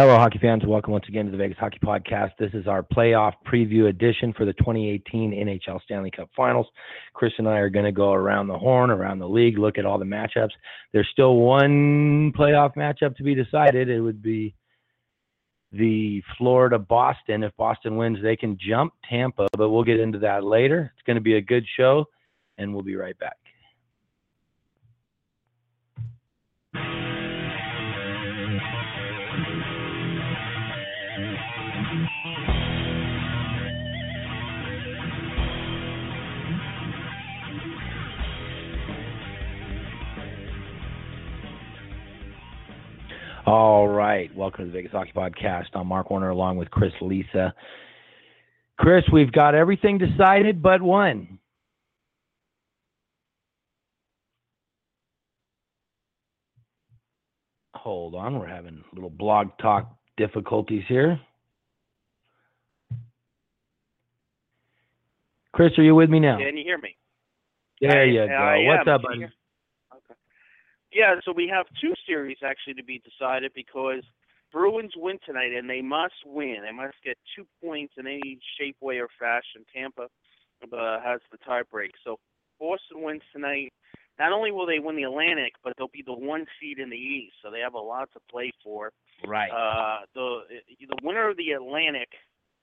Hello, hockey fans. Welcome once again to the Vegas Hockey Podcast. This is our playoff preview edition for the 2018 NHL Stanley Cup Finals. Chris and I are going to go around the horn, around the league, look at all the matchups. There's still one playoff matchup to be decided. It would be the Florida Boston. If Boston wins, they can jump Tampa, but we'll get into that later. It's going to be a good show, and we'll be right back. All right. Welcome to the Vegas Hockey Podcast. I'm Mark Warner along with Chris Lizza. Chris, we've got everything decided but one. Hold on. We're having little blog talk difficulties here. Chris, are you with me now? Can you hear me? There you go. I What's am. up, buddy? You hear- Okay. Yeah, so we have two series actually to be decided because Bruins win tonight and they must win. They must get two points in any shape, way, or fashion. Tampa uh, has the tiebreak. So Boston wins tonight. Not only will they win the Atlantic, but they'll be the one seed in the East. So they have a lot to play for. Right. Uh, the the winner of the Atlantic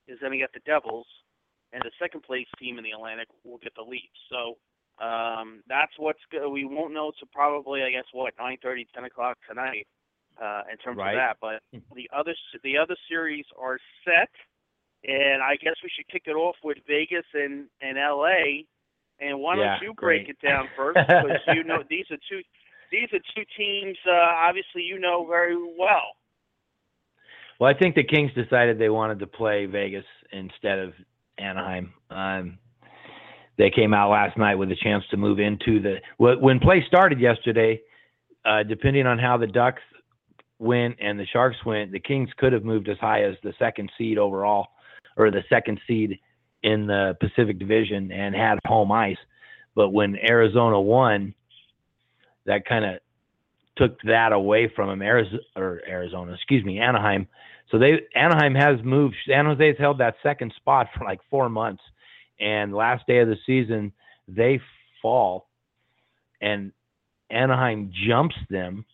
is going to get the Devils, and the second place team in the Atlantic will get the Leafs. So um, that's what's go- we won't know to probably I guess what nine thirty, ten o'clock tonight uh, in terms Right. of that. But the other the other series are set, and I guess we should kick it off with Vegas and and L.A. And why Yeah, don't you break great. it down first? Because you know these are two these are two teams. Uh, obviously, you know very well. Well, I think the Kings decided they wanted to play Vegas instead of Anaheim. Um, they came out last night with a chance to move into the when play started yesterday. Uh, depending on how the Ducks went and the Sharks went, the Kings could have moved as high as the second seed overall, or the second seed in the Pacific Division and had home ice. But when Arizona won, that kind of took that away from them. Arizona, or Arizona, excuse me, Anaheim. So they Anaheim has moved. San Jose's held that second spot for like four months, and last day of the season they fall, and Anaheim jumps them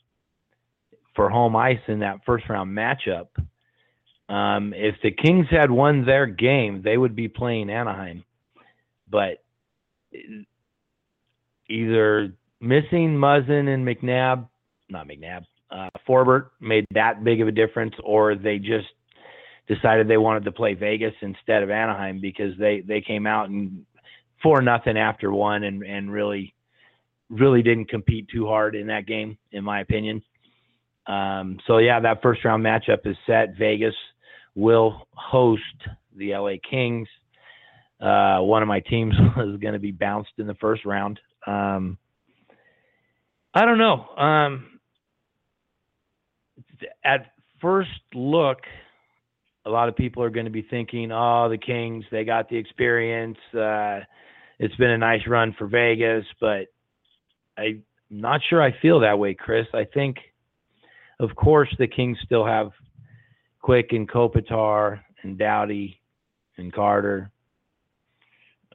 for home ice in that first round matchup. Um, if the Kings had won their game, they would be playing Anaheim, but either missing Muzzin and McNabb, not McNabb, uh, Forbort made that big of a difference, or they just decided they wanted to play Vegas instead of Anaheim because they they came out and four nothing after one and and really really didn't compete too hard in that game, in my opinion. Um, so yeah, that first round matchup is set. Vegas will host the LA Kings. Uh, one of my teams is going to be bounced in the first round. Um, I don't know. Um, at first look, a lot of people are going to be thinking, "Oh, the Kings, they got the experience. Uh, it's been a nice run for Vegas," but I'm not sure I feel that way, Chris. I think, of course, the Kings still have Quick and Kopitar and Doughty and Carter.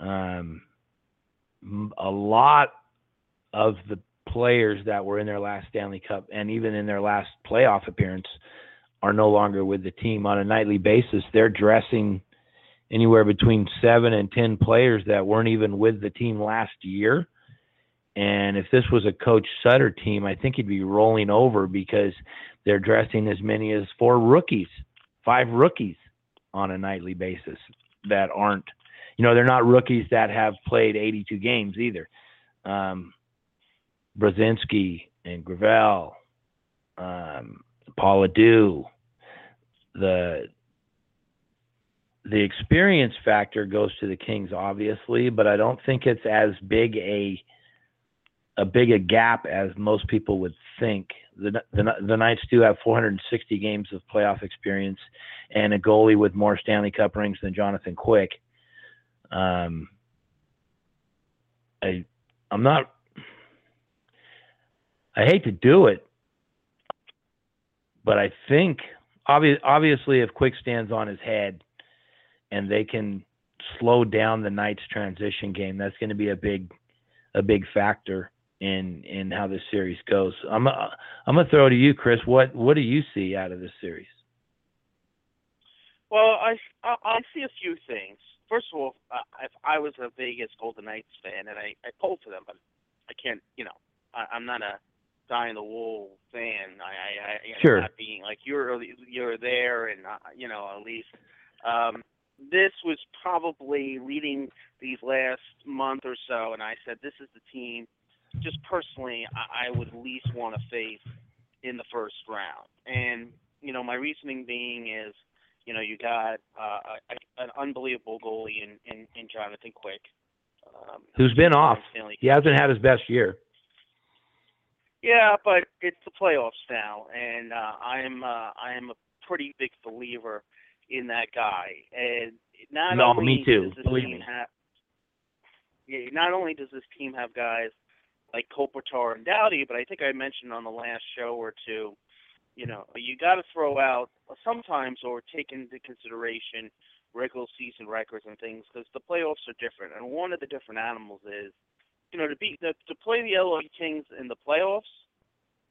Um, a lot of the players that were in their last Stanley Cup and even in their last playoff appearance are no longer with the team on a nightly basis. They're dressing anywhere between seven and ten players that weren't even with the team last year. And if this was a Coach Sutter team, I think he'd be rolling over because they're dressing as many as four rookies, five rookies on a nightly basis that aren't, you know, they're not rookies that have played 82 games either. Um, Brodzinski and Gravel, um, Paul LaDue, the the experience factor goes to the Kings, obviously, but I don't think it's as big a a big a gap as most people would think. The, the the Knights do have 460 games of playoff experience and a goalie with more Stanley Cup rings than Jonathan Quick. Um, I I'm not. I hate to do it, but I think obvi- obviously, if Quick stands on his head and they can slow down the Knights' transition game, that's going to be a big a big factor in in how this series goes. I'm uh, I'm gonna throw it to you, Chris. What what do you see out of this series? Well, I I, see a few things. First of all, if I was a Vegas Golden Knights fan and I I pulled for them, but I can't, you know, I, I'm not a die in the wool fan. I, I, I sure. not being like you're you're there, and uh, you know at least um, this was probably leading these last month or so, and I said this is the team. Just personally, I, I would least want to face in the first round, and you know my reasoning being is, you know you got uh, a, an unbelievable goalie in in, in Jonathan Quick. Um, Who's been off? He hasn't had his best year. Yeah, but it's the playoffs now, and uh, I am uh, I am a pretty big believer in that guy. And not no, only me too. does this Believe team me. have yeah, not only does this team have guys like Kopitar and Doughty, but I think I mentioned on the last show or two, you know, you got to throw out sometimes or take into consideration regular season records and things because the playoffs are different. And one of the different animals is you know, to beat the, to play the LA Kings in the playoffs,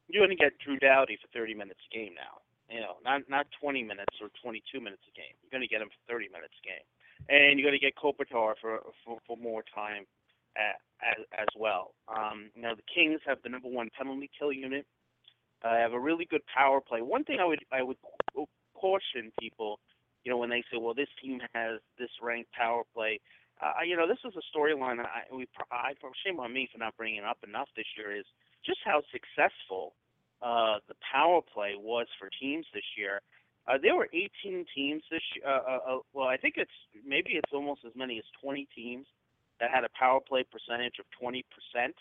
you're going to get Drew Doughty for 30 minutes a game now. You know, not not 20 minutes or 22 minutes a game. You're going to get him for 30 minutes a game, and you're going to get Kopitar for for, for more time at, as as well. Um, you know, the Kings have the number one penalty kill unit. Uh, have a really good power play. One thing I would I would caution people, you know, when they say, well, this team has this ranked power play uh, you know, this is a storyline. I we I shame on me for not bringing it up enough this year. Is just how successful uh, the power play was for teams this year. Uh, there were 18 teams this year. Uh, uh, uh, well, I think it's maybe it's almost as many as 20 teams that had a power play percentage of 20 percent,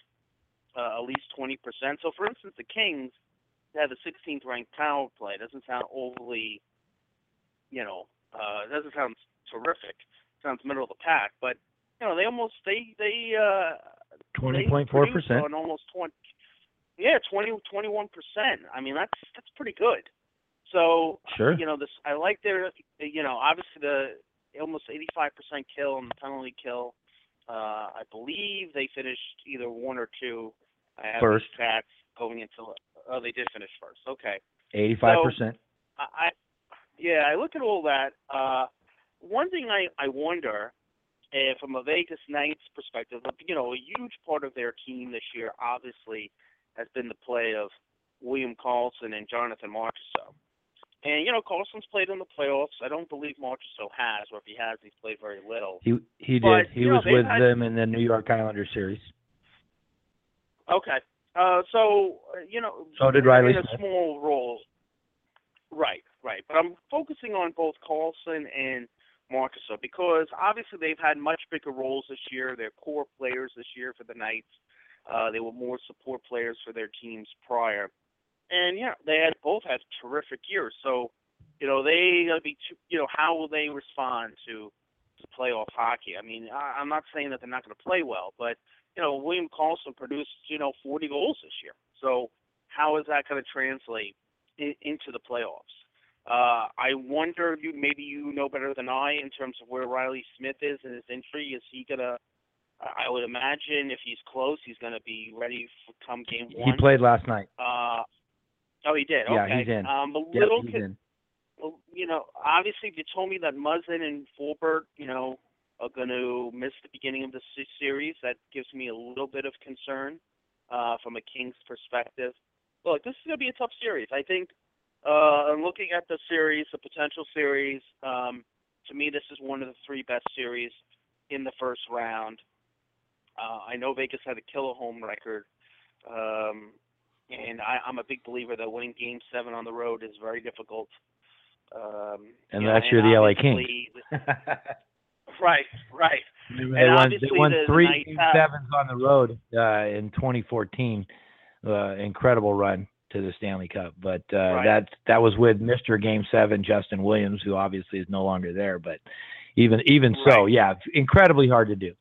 uh, at least 20 percent. So, for instance, the Kings had the 16th ranked power play. Doesn't sound overly, you know, uh, doesn't sound terrific sounds middle of the pack, but you know they almost they they uh twenty point four percent on almost twenty. Yeah, twenty twenty one percent. I mean that's that's pretty good. So sure. you know this I like their you know obviously the almost eighty five percent kill and the penalty kill. Uh, I believe they finished either one or two. I have first stats going into oh they did finish first. Okay. Eighty five percent. I yeah I look at all that. Uh, one thing I, I wonder, uh, from a Vegas Knights perspective, you know, a huge part of their team this year obviously has been the play of William Karlsson and Jonathan Marchessault. And you know, Karlsson's played in the playoffs. I don't believe Marchessault has, or if he has, he's played very little. He he but, did. He know, was with had, them in the New York Islanders series. Okay. Uh, so you know, so did Reilly in a Smith. small role. Right, right. But I'm focusing on both Karlsson and Marchessault because obviously they've had much bigger roles this year. They're core players this year for the Knights. Uh, they were more support players for their teams prior, and yeah, they had both had terrific years. So, you know, they gotta be, too, you know, how will they respond to to playoff hockey? I mean, I, I'm not saying that they're not going to play well, but you know, William Karlsson produced, you know, 40 goals this year. So, how is that going to translate in, into the playoffs? Uh, I wonder, you maybe you know better than I in terms of where Reilly Smith is in his injury. Is he gonna? I would imagine if he's close, he's gonna be ready for come game one. He played last night. Uh, oh, he did. Yeah, okay. he's in. Um, a yep, little, he's con- in. well, you know, obviously if you told me that Muzzin and Forbort, you know, are going to miss the beginning of the series. That gives me a little bit of concern uh, from a Kings perspective. Look, this is going to be a tough series. I think uh, I'm looking at the series, the potential series. Um, to me, this is one of the three best series in the first round. Uh, I know Vegas had a killer home record, um, and I, I'm a big believer that winning Game Seven on the road is very difficult. Um, and you that's know, you're the LA Kings. right, right. they and won, obviously they won the, three the Game sevens on the road uh, in 2014. Uh, incredible run to the Stanley Cup. But uh, right. that that was with Mr. Game Seven, Justin Williams, who obviously is no longer there. But even even right. so, yeah, incredibly hard to do.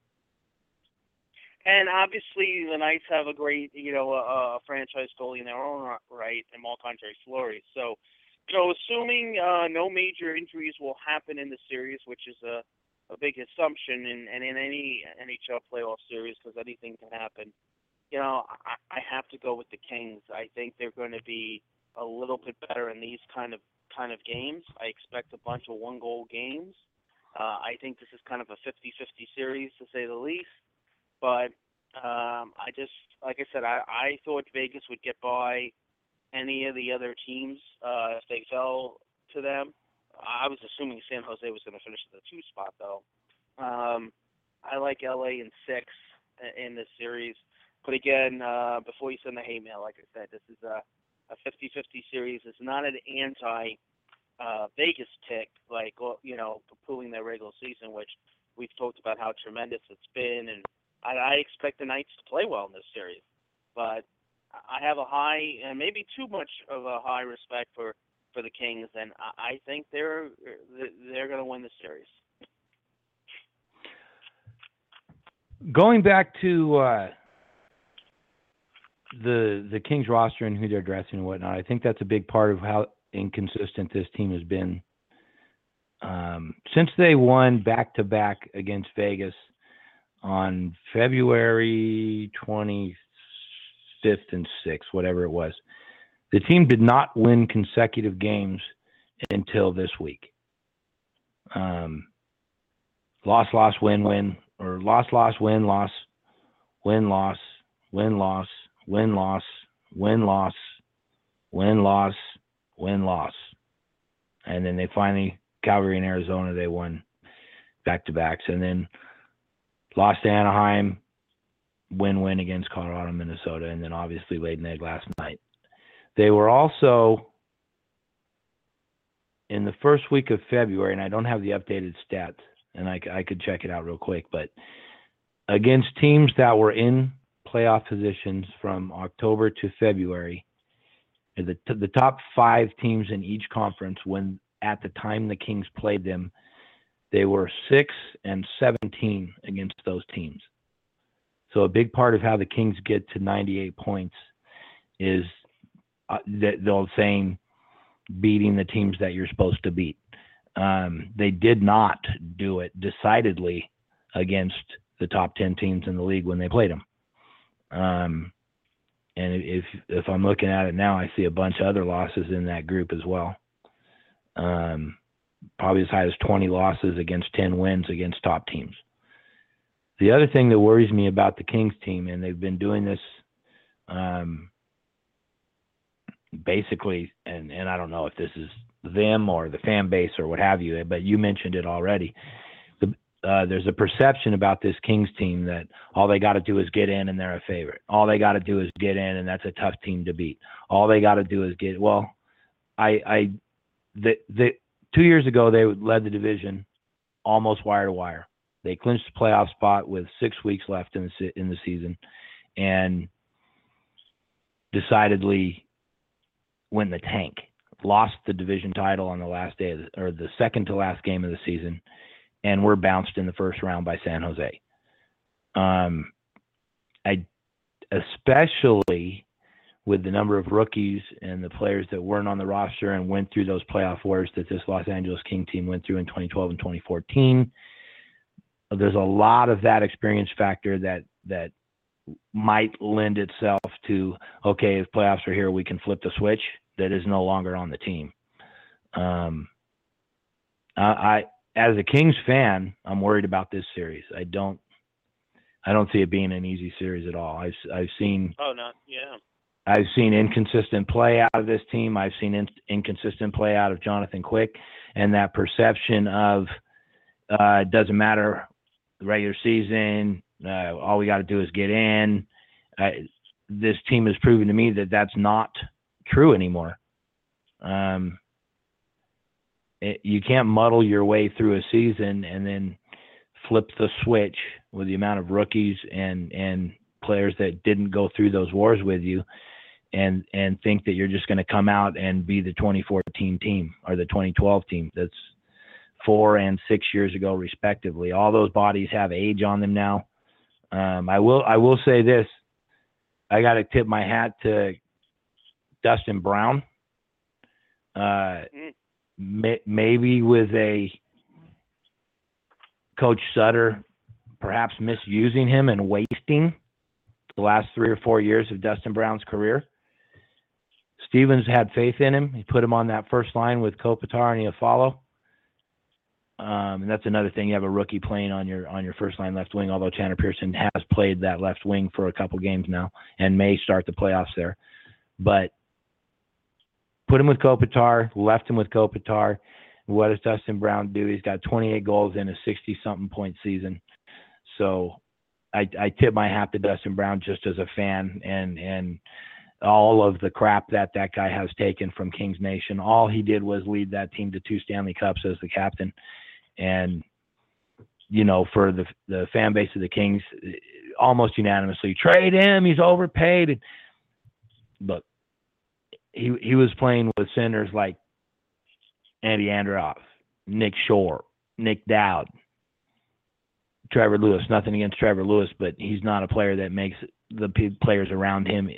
And obviously, the Knights have a great, you know, a, a franchise goalie in their own right, and Marc-Andre Fleury. So, you know, assuming uh, no major injuries will happen in the series, which is a a big assumption in and in any NHL playoff series because anything can happen. You know, I, I have to go with the Kings. I think they're going to be a little bit better in these kind of kind of games. I expect a bunch of one goal games. Uh, I think this is kind of a 50-50 series to say the least. But um, I just, like I said, I, I thought Vegas would get by any of the other teams uh, if they fell to them. I was assuming San Jose was going to finish at the two spot though. Um, I like LA in six in this series, but again, uh, before you send the hate mail, like I said, this is a a 50-50 series. It's not an anti uh, Vegas pick, like you know, pooling their regular season, which we've talked about how tremendous it's been, and I, I expect the Knights to play well in this series. But I have a high, and maybe too much of a high respect for for the Kings, and I think they're they're going to win the series. Going back to uh, the the Kings roster and who they're dressing and whatnot, I think that's a big part of how inconsistent this team has been. Um, since they won back to back against Vegas on February 25th and 6th, whatever it was, the team did not win consecutive games until this week. Um, loss, loss, win, win, or loss, loss, win, loss, win, loss, win, loss, win, loss, win, loss, win, loss, win, loss. And then they finally, Calgary and Arizona, they won back to backs. And then lost to Anaheim, win win against Colorado, Minnesota, and then obviously laid an egg last night. They were also in the first week of February, and I don't have the updated stats, and I, I could check it out real quick, but against teams that were in playoff positions from October to February, the, the top five teams in each conference, when at the time the Kings played them, they were six and 17 against those teams. So a big part of how the Kings get to 98 points is uh, the, the old saying, beating the teams that you're supposed to beat. Um, they did not do it decidedly against the top 10 teams in the league when they played them. Um, and if if I'm looking at it now, I see a bunch of other losses in that group as well. Um, probably as high as 20 losses against 10 wins against top teams. The other thing that worries me about the Kings team, and they've been doing this um, basically, and and I don't know if this is them or the fan base or what have you, but you mentioned it already. Uh, there's a perception about this Kings team that all they got to do is get in and they're a favorite. All they got to do is get in and that's a tough team to beat. All they got to do is get well. I I the the two years ago they led the division almost wire to wire. They clinched the playoff spot with six weeks left in the in the season, and decidedly went the tank. Lost the division title on the last day the, or the second to last game of the season, and were bounced in the first round by San Jose. Um, I especially with the number of rookies and the players that weren't on the roster and went through those playoff wars that this Los Angeles King team went through in 2012 and 2014. There's a lot of that experience factor that that might lend itself to okay, if playoffs are here, we can flip the switch. That is no longer on the team. Um, I, I as a Kings fan, I'm worried about this series. I don't, I don't see it being an easy series at all. I've I've seen. Oh no, yeah. I've seen inconsistent play out of this team. I've seen in, inconsistent play out of Jonathan Quick, and that perception of uh, it doesn't matter regular season, uh, all we got to do is get in. Uh, this team has proven to me that that's not true anymore. Um, you can't muddle your way through a season and then flip the switch with the amount of rookies and and players that didn't go through those wars with you and and think that you're just going to come out and be the 2014 team or the 2012 team that's four and six years ago respectively all those bodies have age on them now um, I will I will say this. I got to tip my hat to Dustin Brown Uh, Mm. May, maybe with a Coach Sutter perhaps misusing him and wasting the last three or four years of Dustin Brown's career. Stevens had faith in him. He put him on that first line with Kopitar and Iafallo. Um, and that's another thing. You have a rookie playing on your on your first line left wing. Although Tanner Pearson has played that left wing for a couple games now and may start the playoffs there, but put him with Kopitar, left him with Kopitar. What does Dustin Brown do? He's got 28 goals in a 60 something point season. So I, I tip my hat to Dustin Brown just as a fan and and all of the crap that that guy has taken from Kings Nation. All he did was lead that team to two Stanley Cups as the captain, and you know for the the fan base of the Kings, almost unanimously trade him. He's overpaid. Look, he he was playing with centers like Andy Andreoff, Nick Shore, Nick Dowd, Trevor Lewis. Nothing against Trevor Lewis, but he's not a player that makes the players around him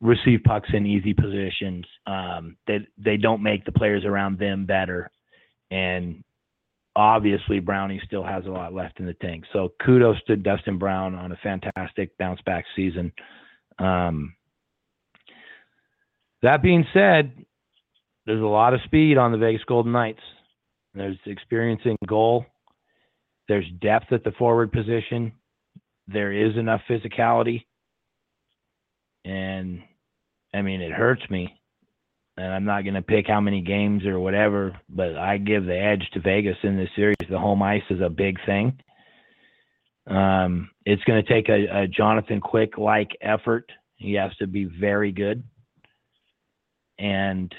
receive pucks in easy positions. Um, they they don't make the players around them better, and obviously Brownie still has a lot left in the tank. So kudos to Dustin Brown on a fantastic bounce back season. Um, that being said, there's a lot of speed on the Vegas Golden Knights. There's experience in goal. There's depth at the forward position. There is enough physicality. And I mean, it hurts me. And I'm not going to pick how many games or whatever, but I give the edge to Vegas in this series. The home ice is a big thing. Um, it's going to take a, a Jonathan Quick like effort. He has to be very good. And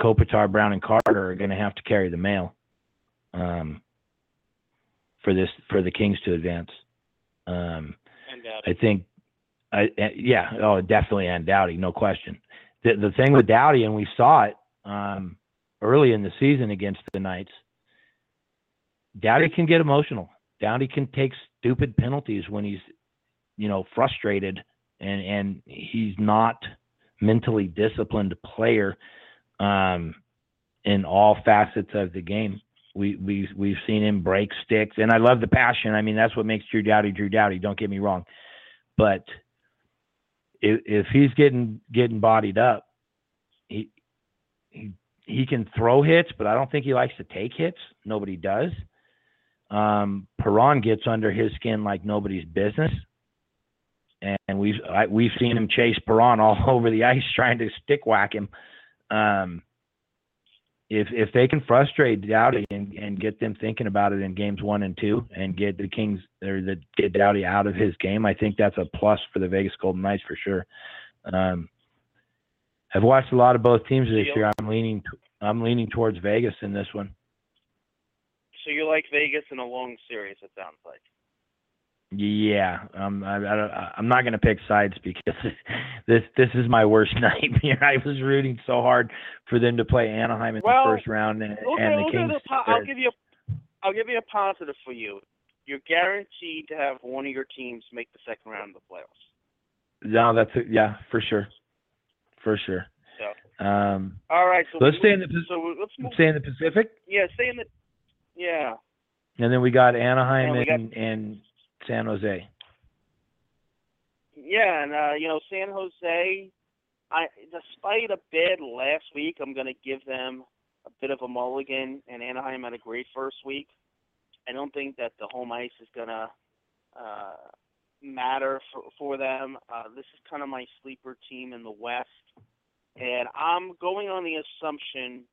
Kopitar, Brown, and Carter are going to have to carry the mail um, for this for the Kings to advance. Um, I think, I, uh, yeah, oh, definitely and Doughty, no question. The the thing with Doughty, and we saw it um, early in the season against the Knights. Doughty can get emotional. Doughty can take stupid penalties when he's, you know, frustrated, and and he's not mentally disciplined player um, in all facets of the game. We we we've seen him break sticks, and I love the passion. I mean, that's what makes Drew Doughty Drew Doughty. Don't get me wrong, but if, if he's getting getting bodied up, he he he can throw hits, but I don't think he likes to take hits. Nobody does. Um, Perron gets under his skin like nobody's business, and we've I, we've seen him chase Perron all over the ice trying to stick whack him. Um, if if they can frustrate Doughty and, and get them thinking about it in games one and two, and get the Kings or the get Doughty out of his game, I think that's a plus for the Vegas Golden Knights for sure. Um, I've watched a lot of both teams this year. I'm leaning I'm leaning towards Vegas in this one. so you like Vegas in a long series? It sounds like. Yeah, um, I, I, I'm not going to pick sides because this this is my worst nightmare. I was rooting so hard for them to play Anaheim in Well, the first round, and, Okay, and the okay, Kings. po- I'll give you a, I'll give you a positive for you. You're guaranteed to have one of your teams make the second round of the playoffs. No, that's it. Yeah, for sure, for sure. So, Um, all right. So let's we- stay in the So let's move. stay in the Pacific, Yeah, stay in the. Yeah. and then we got Anaheim And we got- and, and San Jose. Yeah, and uh, you know, San Jose, I despite a bad last week, I'm going to give them a bit of a mulligan. And Anaheim had a great first week. I don't think that the home ice is going to uh, matter for for them. Uh, this is kind of my sleeper team in the West, and I'm going on the assumption.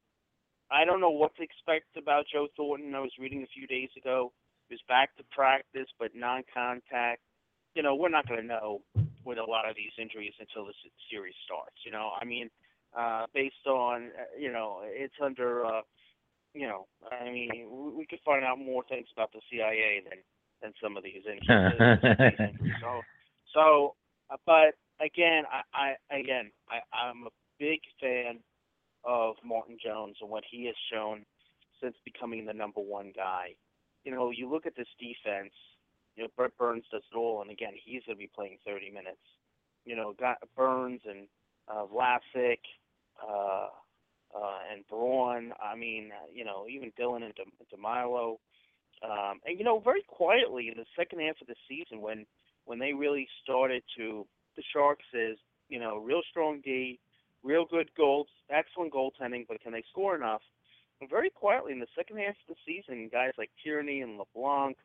I don't know what to expect about Joe Thornton. I was reading a few days ago. Was back to practice, but non-contact you know, we're not going to know with a lot of these injuries until the series starts. You know, I mean, uh, based on, uh, you know, it's under, uh, you know, I mean, we, we could find out more things about the CIA than than some of these injuries. so, so, uh, but again, I, I again, I, I'm a big fan of Martin Jones and what he has shown since becoming the number one guy. You know, you look at this defense you know, Brent Burns does it all, and again, he's going to be playing 30 minutes. You know, got Burns and uh, Vlasic, uh, uh, and Braun. I mean, uh, you know, even Dylan and De- DeMelo. Um, and you know, very quietly in the second half of the season, when when they really started to, the Sharks is you know real strong D, real good goals, excellent goaltending, but can they score enough? Very quietly in the second half of the season, guys like Tierney and Labanc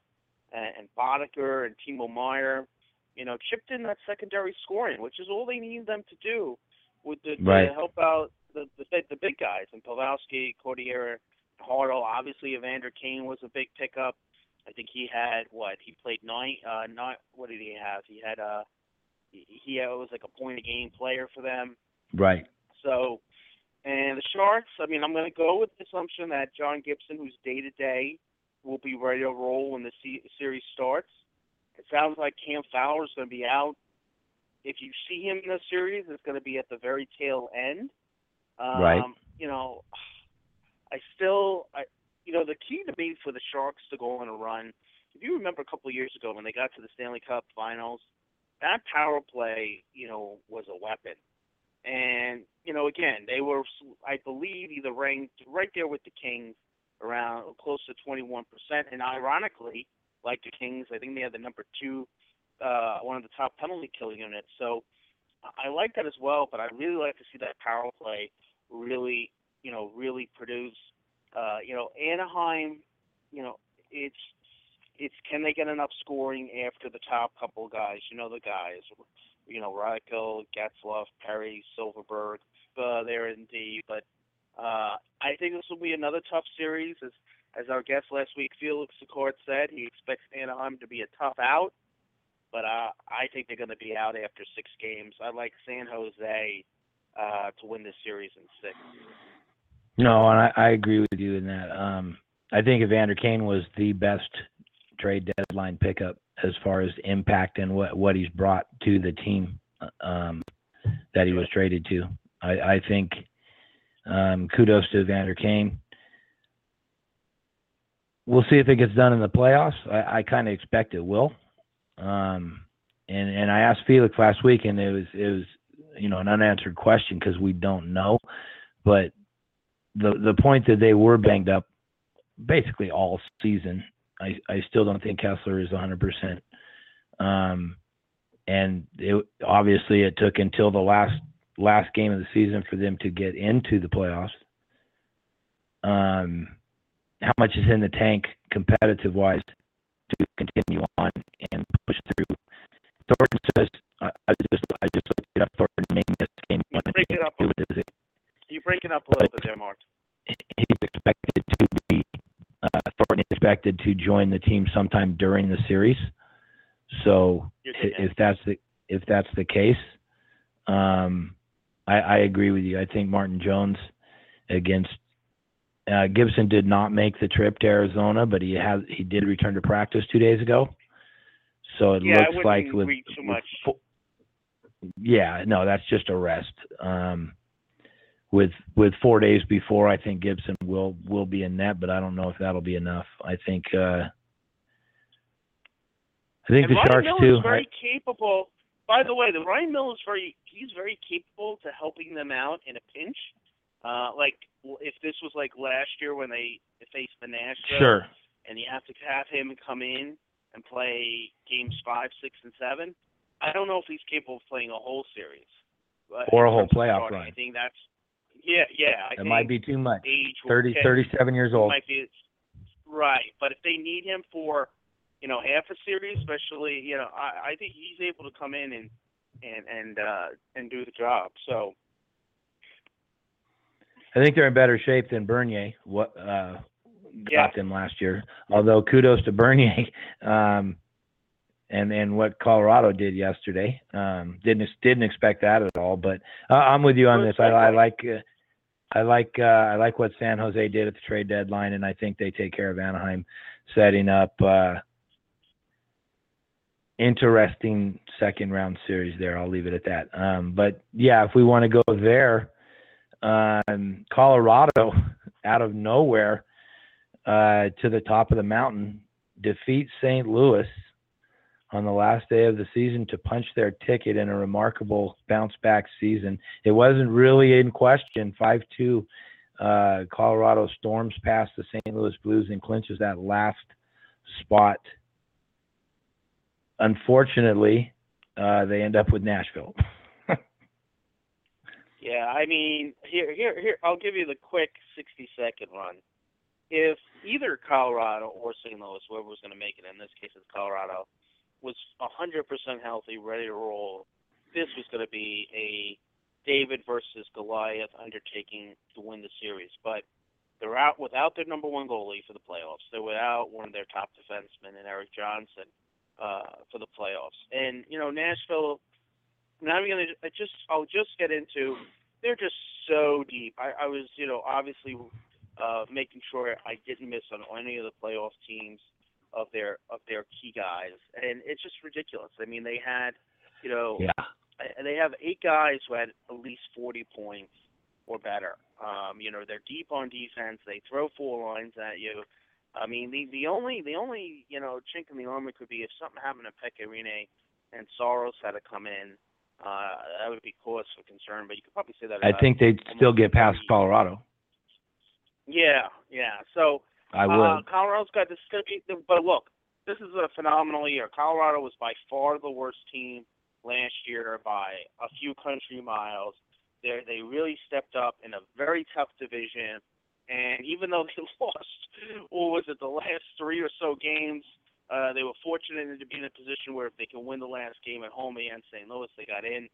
and, and Boedker and Timo Meier, you know, chipped in that secondary scoring, which is all they need them to do with the, right. to help out the, the the big guys and Pavelski, Cordier, Hertl. Obviously, Evander Kane was a big pickup. I think he had what he played nine. Uh, not what did he have? He had uh he, he was like a point a game player for them. Right. So, and the Sharks. I mean, I'm going to go with the assumption that John Gibson, who's day to day, will be ready to roll when the series starts. It sounds like Cam Fowler is going to be out. If you see him in the series, it's going to be at the very tail end. Um, right. You know, I still, I, you know, the key to me for the Sharks to go on a run. If you remember a couple of years ago when they got to the Stanley Cup Finals, that power play, you know, was a weapon. And you know, again, they were, I believe, either ranked right there with the Kings, around close to 21%. And ironically, like the Kings, I think they had the number two, uh, one of the top penalty kill units. So I like that as well. But I really like to see that power play really, you know, really produce. Uh, you know, Anaheim, you know, it's it's can they get enough scoring after the top couple guys? You know, the guys, you know, Rakell, Getzlaf, Perry, Silfverberg. Uh, there in D. But uh, I think this will be another tough series. As as our guest last week, Felix Secord said, he expects Anaheim to be a tough out. But uh, I think they're going to be out after six games. I like San Jose uh, to win this series in six. No, and I, I agree with you in that. Um, I think Evander Kane was the best trade deadline pickup as far as impact and what what he's brought to the team um, that he was traded to. I, I think um, kudos to Evander Kane. We'll see if it gets done in the playoffs. I, I kind of expect it will. Um, and and I asked Felix last week, and it was it was you know an unanswered question because we don't know. But the the point that they were banged up basically all season. I I still don't think Kesler is 100 percent. Um, and it, obviously it took until the last last game of the season for them to get into the playoffs. Um, how much is in the tank competitive wise to continue on and push through? Thornton says, I, I just I just looked it up. Thornton made this game. You break it up. You're breaking up a little bit there, Mark. He's expected to be uh, Thornton is expected to join the team sometime during the series. So if that's the if that's the case, um, I, I agree with you. I think Martin Jones against uh, Gibson did not make the trip to Arizona, but he has he did return to practice two days ago. So it yeah, looks like with. With, yeah, no, that's just a rest. Um, with with four days before, I think Gibson will will be in net, but I don't know if that'll be enough. I think uh, I think and the Ryan Sharks Miller too. Is very capable. By the way, the Ryan Miller is very he's very capable to helping them out in a pinch. Uh, like if this was like last year when they faced the Nashville, sure, and you have to have him come in and play games five, six, and seven. I don't know if he's capable of playing a whole series or a whole playoff run. I think that's yeah, yeah. I it might be too much. Age 30, 37 years old. Might be right, but if they need him for you know half a series, especially you know I, I think he's able to come in and and and uh, and do the job. So I think they're in better shape than Bernier. What uh, got yeah. them last year? Although kudos to Bernier. Um, and and what Colorado did yesterday. Um, didn't didn't expect that at all. But uh, I'm with you on this. I, I like uh, I like uh, I like what San Jose did at the trade deadline, and I think they take care of Anaheim, setting up uh, interesting second round series there. I'll leave it at that. Um, but yeah, if we want to go there, um, Colorado out of nowhere uh, to the top of the mountain defeats St. Louis on the last day of the season to punch their ticket in a remarkable bounce back season. It wasn't really in question. 5 2 Uh, Colorado storms past the St. Louis Blues and clinches that last spot. Unfortunately, uh, they end up with Nashville. Yeah, I mean, here, here, here. I'll give you the quick sixty-second run. If either Colorado or St. Louis, whoever was going to make it, in this case it's Colorado, was hundred percent healthy, ready to roll, this was going to be a David versus Goliath undertaking to win the series. But they're out without their number one goalie for the playoffs. They're without one of their top defensemen in Erik Johnson uh, for the playoffs. And you know, Nashville now I'm gonna I just I'll just get into they're just so deep. I, I was you know obviously uh, making sure I didn't miss on any of the playoff teams of their of their key guys, and it's just ridiculous. I mean they had you know yeah. they have eight guys who had at least 40 points or better. Um, you know they're deep on defense. They throw four lines at you. I mean the the only the only you know chink in the armor could be if something happened to Pekka Rinne and Saros had to come in uh, that would be cause for concern, but you could probably say that. I think they'd still get past Colorado. Yeah, yeah. So I would. Uh, Colorado's got this. But look, this is a phenomenal year. Colorado was by far the worst team last year by a few country miles. They they really stepped up in a very tough division, and even though they lost, what was it, the last three or so games, uh, they were fortunate to be in a position where if they can win the last game at home against St. Louis, they got in.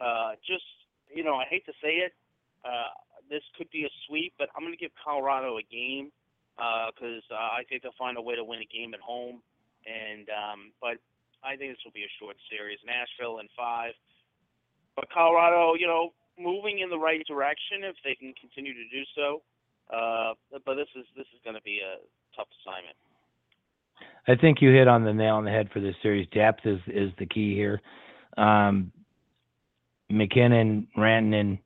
Uh, just, you know, I hate to say it, uh, this could be a sweep, but I'm going to give Colorado a game because uh, uh, I think they'll find a way to win a game at home. And um, but I think this will be a short series. Nashville in five, but Colorado, you know, moving in the right direction if they can continue to do so. Uh, but this is this is going to be a tough assignment. I think you hit on the nail on the head for this series. Depth is is the key here. Um, MacKinnon, Rantanen,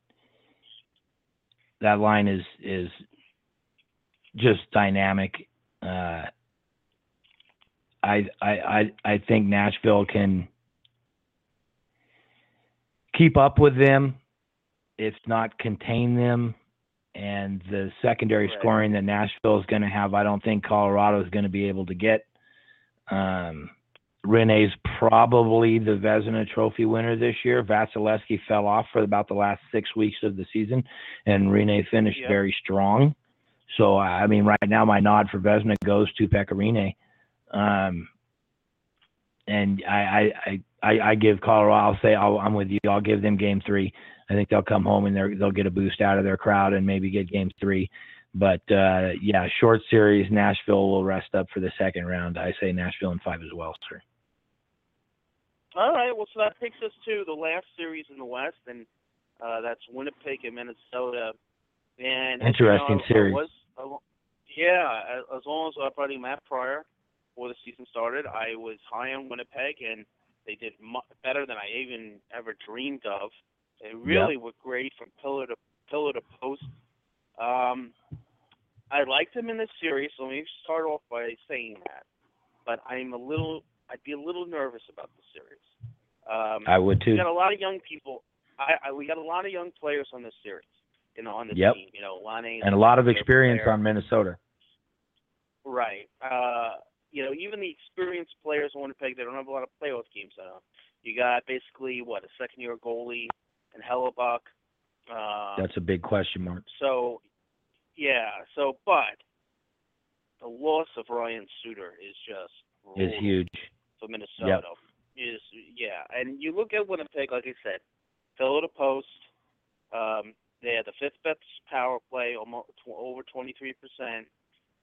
that line is is just dynamic. Uh, I, I I I think Nashville can keep up with them, if not contain them. And the secondary right. scoring that Nashville is going to have, I don't think Colorado is going to be able to get. Um, Rinne's probably the Vezina Trophy winner this year. Vasilevskiy fell off for about the last six weeks of the season, and Rinne finished yep. very strong. So, I mean, right now my nod for Vezina goes to Pekka Rinne. Um, and I, I, I, I give Colorado. I'll say i am with you. I'll give them Game Three. I think they'll come home and they'll get a boost out of their crowd and maybe get Game Three. But uh, yeah, short series. Nashville will rest up for the second round. I say Nashville in five as well, sir. All right. Well, so that takes us to the last series in the West, and uh, that's Winnipeg and Minnesota. And interesting you know, series. Was, yeah, as long as buddy Matt Pryor, before the season started, I was high on Winnipeg, and they did much better than I even ever dreamed of. They really yep. were great from pillar to pillar to post. Um, I liked him in this series, so let me start off by saying that. But I'm a little, I'd be a little nervous about the series. Um, I would too. We got a lot of young people. I, I we got a lot of young players on this series. You know, on the yep. team. You know, Laine and a lot of experience player. on Minnesota. Right. Uh, you know, even the experienced players in Winnipeg, they don't have a lot of playoff games on. You got basically what a second-year goalie and Hellebuyck. Uh, That's a big question mark. So, yeah. So, but the loss of Ryan Suter is just is huge for Minnesota. Yep. Is yeah, and you look at Winnipeg, like I said, fill the post. Um, they had the fifth best power play, almost over 23 percent.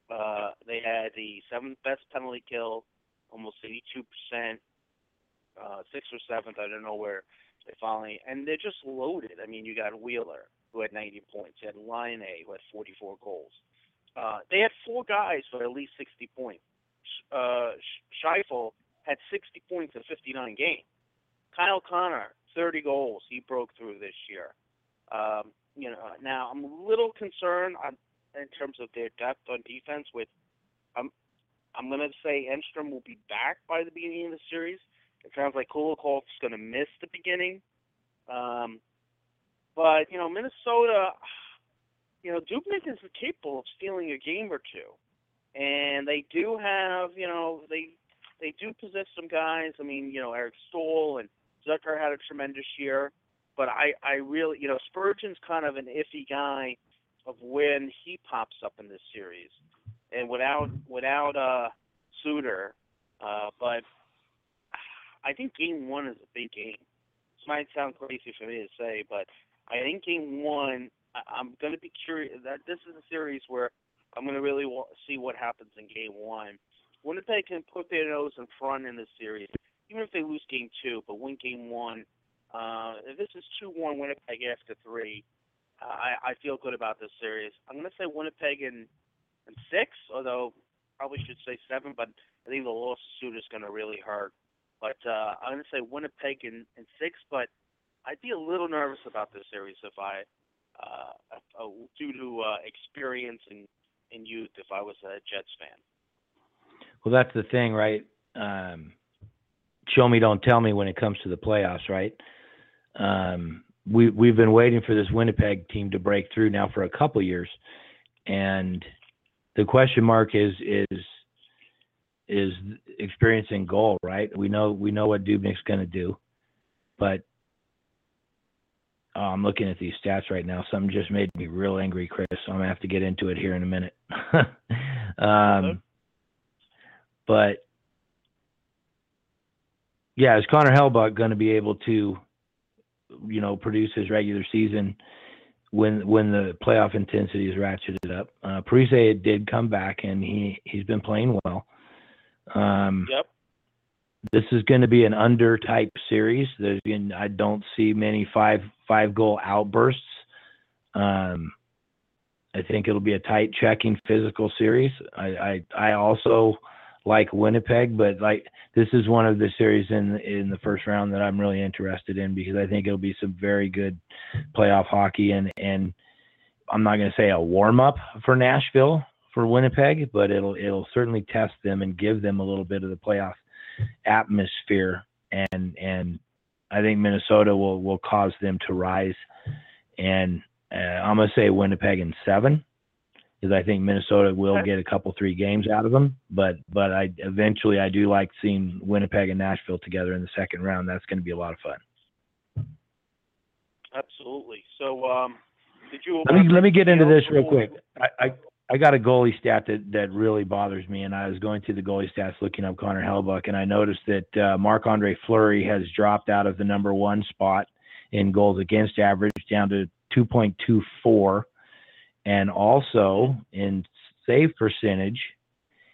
Uh, they had the seventh best penalty kill, almost 82 percent. Uh, sixth or seventh, I don't know where they finally, and they're just loaded. I mean, you got Wheeler who had 90 points, you had Laine who had 44 goals. Uh, they had four guys with at least 60 points. Uh, Scheifele had 60 points in 59 games. Kyle Connor, 30 goals. He broke through this year. Um, you know, now I'm a little concerned on, in terms of their depth on defense. With, I'm, I'm going to say Enstrom will be back by the beginning of the series. It sounds like Kulikov's to miss the beginning. Um, but you know, Minnesota, you know, Dubnyk is capable of stealing a game or two, and they do have, you know, they they do possess some guys. I mean, you know, Eric Staal and Zucker had a tremendous year, but I I really, you know, Spurgeon's kind of an iffy guy of when he pops up in this series, and without without uh Suter, uh, but I think Game One is a big game. This might sound crazy for me to say, but I think Game One I, am going to be curious. That this is a series where I'm going to really wa- see what happens in Game One. Winnipeg can put their nose in front in this series, even if they lose Game Two, but win Game One. Uh, this is two-one Winnipeg after three, uh, I, I feel good about this series. I'm going to say Winnipeg in, in six, although probably should say seven, but I think the loss is going to really hurt. But uh, I'm going to say Winnipeg in, in six, but I'd be a little nervous about this series if I uh, uh, due to uh, experience and, and youth if I was a Jets fan. Well, that's the thing, right? Um, show me, don't tell me when it comes to the playoffs, right? Um, we we've been waiting for this Winnipeg team to break through now for a couple years, and the question mark is is is experiencing goal, right? We know we know what Dubnyk's going to do, but Oh, I'm looking at these stats right now. Something just made me real angry, Chris. So I'm gonna have to get into it here in a minute. um, but yeah, is Connor Hellebuyck going to be able to, you know, produce his regular season when when the playoff intensity is ratcheted up? Uh, Parise did come back and he he's been playing well. Um, yep this is going to be an under type series. There's been, I don't see many five five goal outbursts. Um, I think it'll be a tight checking physical series. I, I I also like Winnipeg, but like this is one of the series in in the first round that I'm really interested in because I think it'll be some very good playoff hockey and and I'm not going to say a warm up for Nashville for Winnipeg, but it'll it'll certainly test them and give them a little bit of the playoff atmosphere, and and I think Minnesota will will cause them to rise. And uh, I'm gonna say Winnipeg in seven, because I think Minnesota will get a couple three games out of them. But but I eventually I do like seeing Winnipeg and Nashville together in the second round. That's going to be a lot of fun. Absolutely. So um, did you? Let me let me get into this real quick. I, I I got a goalie stat that, that really bothers me, and I was going through the goalie stats looking up Connor Hellebuyck, and I noticed that uh, Marc Andre Fleury has dropped out of the number one spot in goals against average down to 2.24, and also in save percentage,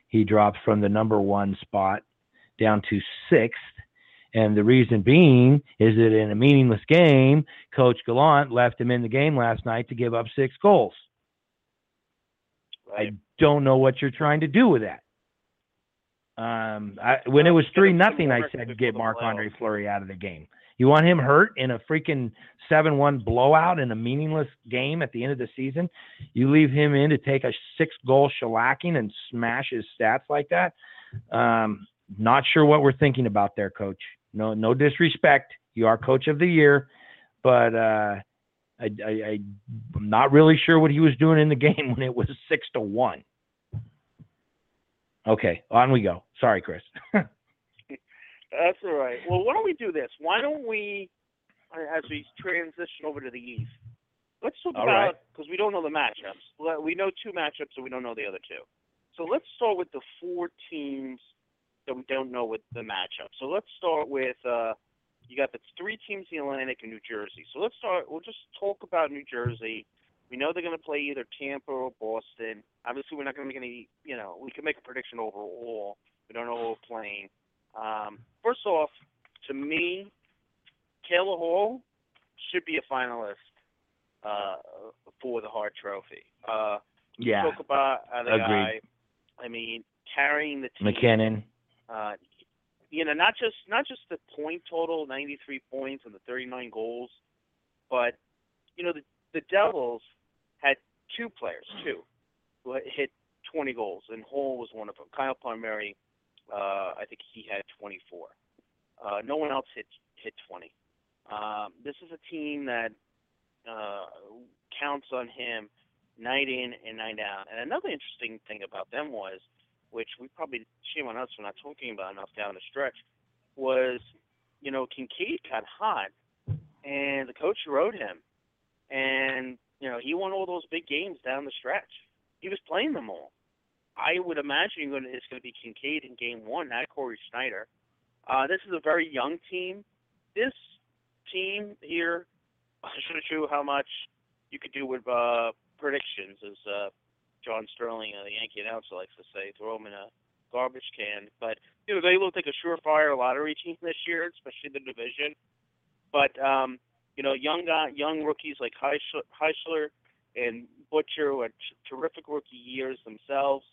he dropped from the number one spot down to sixth. And the reason being is that in a meaningless game, Coach Gallant left him in the game last night to give up six goals. Right. I don't know what you're trying to do with that. Um, I, when it was three nothing, I said get Marc Andre Fleury out of the game. You want him hurt in a freaking seven one blowout in a meaningless game at the end of the season? You leave him in to take a six goal shellacking and smash his stats like that? Um, not sure what we're thinking about there, coach. No, no disrespect. You are coach of the year, but uh, I, I, I am not really sure what he was doing in the game when it was six to one. Okay, on we go. Sorry, Chris. That's all right. Well, why don't we do this? Why don't we, as we transition over to the East, let's talk all about because right. we don't know the matchups. We know two matchups, and we don't know the other two. So let's start with the four teams that we don't know with the matchup. So let's start with uh, you got the three teams in the Atlantic and New Jersey. So let's start. We'll just talk about New Jersey. We know they're going to play either Tampa or Boston. Obviously, we're not going to make any. You know, we can make a prediction overall. We don't know who we're playing. Um, first off, to me, Taylor Hall should be a finalist uh, for the Hart Trophy. Uh, yeah. Talk about the Agreed. guy. I mean, carrying the team. MacKinnon. Uh, you know, not just not just the point total, 93 points and the 39 goals, but you know the the Devils had two players, too who hit 20 goals, and Hall was one of them. Kyle Palmieri, uh, I think he had 24. Uh, no one else hit hit 20. Um, this is a team that uh, counts on him night in and night out. And another interesting thing about them was, which we probably shame on us for not talking about enough down the stretch, was you know Kinkaid got hot, and the coach rode him, and you know he won all those big games down the stretch. He was playing them all. I would imagine it's going to be Kinkaid in game one, not Cory Schneider. Uh, this is a very young team. This team here shows you how much you could do with uh, predictions, as uh, John Sterling, uh, the Yankee announcer, likes to say. Throw them in a garbage can. But you know they look like a surefire lottery team this year, especially the division. But um, you know, young guy, young rookies like Hischier and Butcher had terrific rookie years themselves.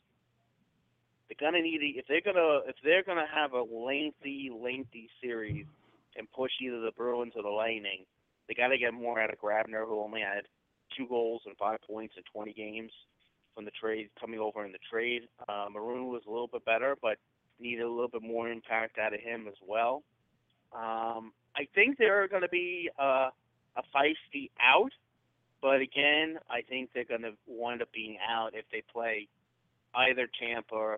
They're gonna need if they're gonna if they're gonna have a lengthy, lengthy series and push either the Bruins or the Lightning, they got to get more out of Grabner, who only had two goals and five points in 20 games from the trade coming over in the trade. Uh, Maroon was a little bit better, but needed a little bit more impact out of him as well. Um, I think they're going to be uh, a feisty out, but again, I think they're going to wind up being out if they play either Tampa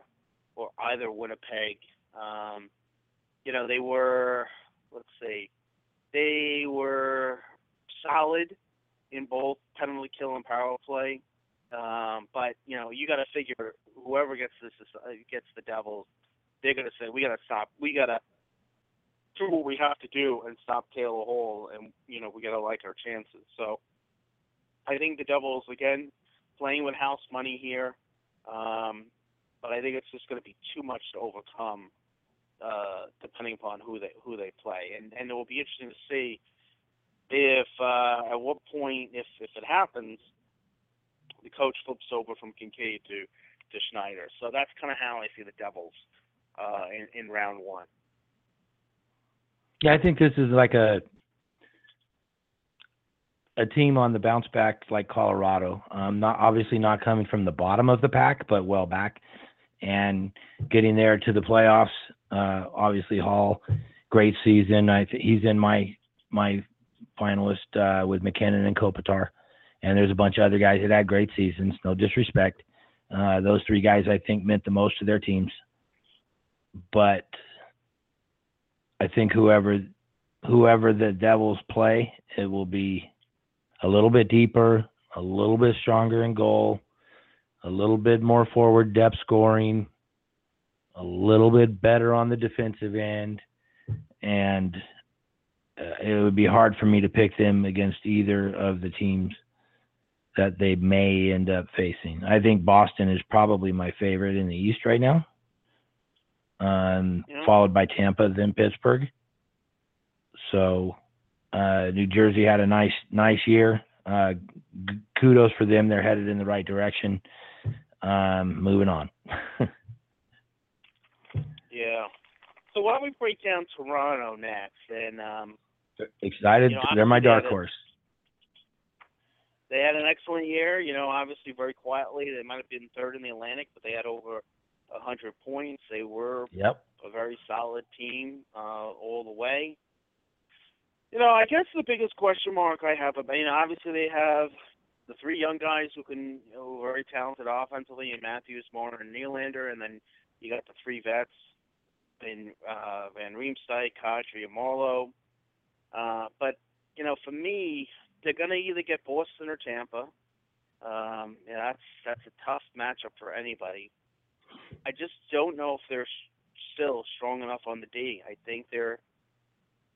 or, either Winnipeg. Um, you know, they were, let's see, they were solid in both penalty kill and power play. Um, but you know, you got to figure whoever gets this uh, gets the Devils, they're gonna say we got to stop. We got to do what we have to do and stop Taylor Hall, and you know we got to like our chances. So I think the Devils again playing with house money here, um, but I think it's just going to be too much to overcome, uh, depending upon who they who they play, and and it will be interesting to see if uh, at what point, if if it happens, the coach flips over from Kinkaid to to Schneider. So that's kind of how I see the Devils uh, in in round one. Yeah, I think this is like a a team on the bounce back like Colorado. Um, not obviously not coming from the bottom of the pack, but well back and getting there to the playoffs. Uh, obviously Hall, great season. I th- he's in my my finalist uh, with MacKinnon and Kopitar. And there's a bunch of other guys that had great seasons. No disrespect. Uh, those three guys, I think, meant the most to their teams. But I think whoever whoever the Devils play, it will be a little bit deeper, a little bit stronger in goal, a little bit more forward depth scoring, a little bit better on the defensive end, and uh, it would be hard for me to pick them against either of the teams that they may end up facing. I think Boston is probably my favorite in the East right now, um, yeah. followed by Tampa, then Pittsburgh. So uh, New Jersey had a nice nice year. Uh, kudos for them; they're headed in the right direction. Um, moving on. yeah. So why don't we break down Toronto next? And um, excited. You know, They're my dark horse. They had an excellent year. You know, obviously very quietly. They might have been third in the Atlantic, but they had over a hundred points. They were yep. a very solid team uh, all the way. You know, I guess the biggest question mark I have about, you know, obviously they have the three young guys who can, you know, very talented offensively, and Matthews, Marner, and Nylander, and then you got the three vets in uh, Van Riemsdyk, Kadri, and Marleau. Uh, but you know, for me, they're going to either get Boston or Tampa. Um, yeah, that's that's a tough matchup for anybody. I just don't know if they're still strong enough on the D. I think they're,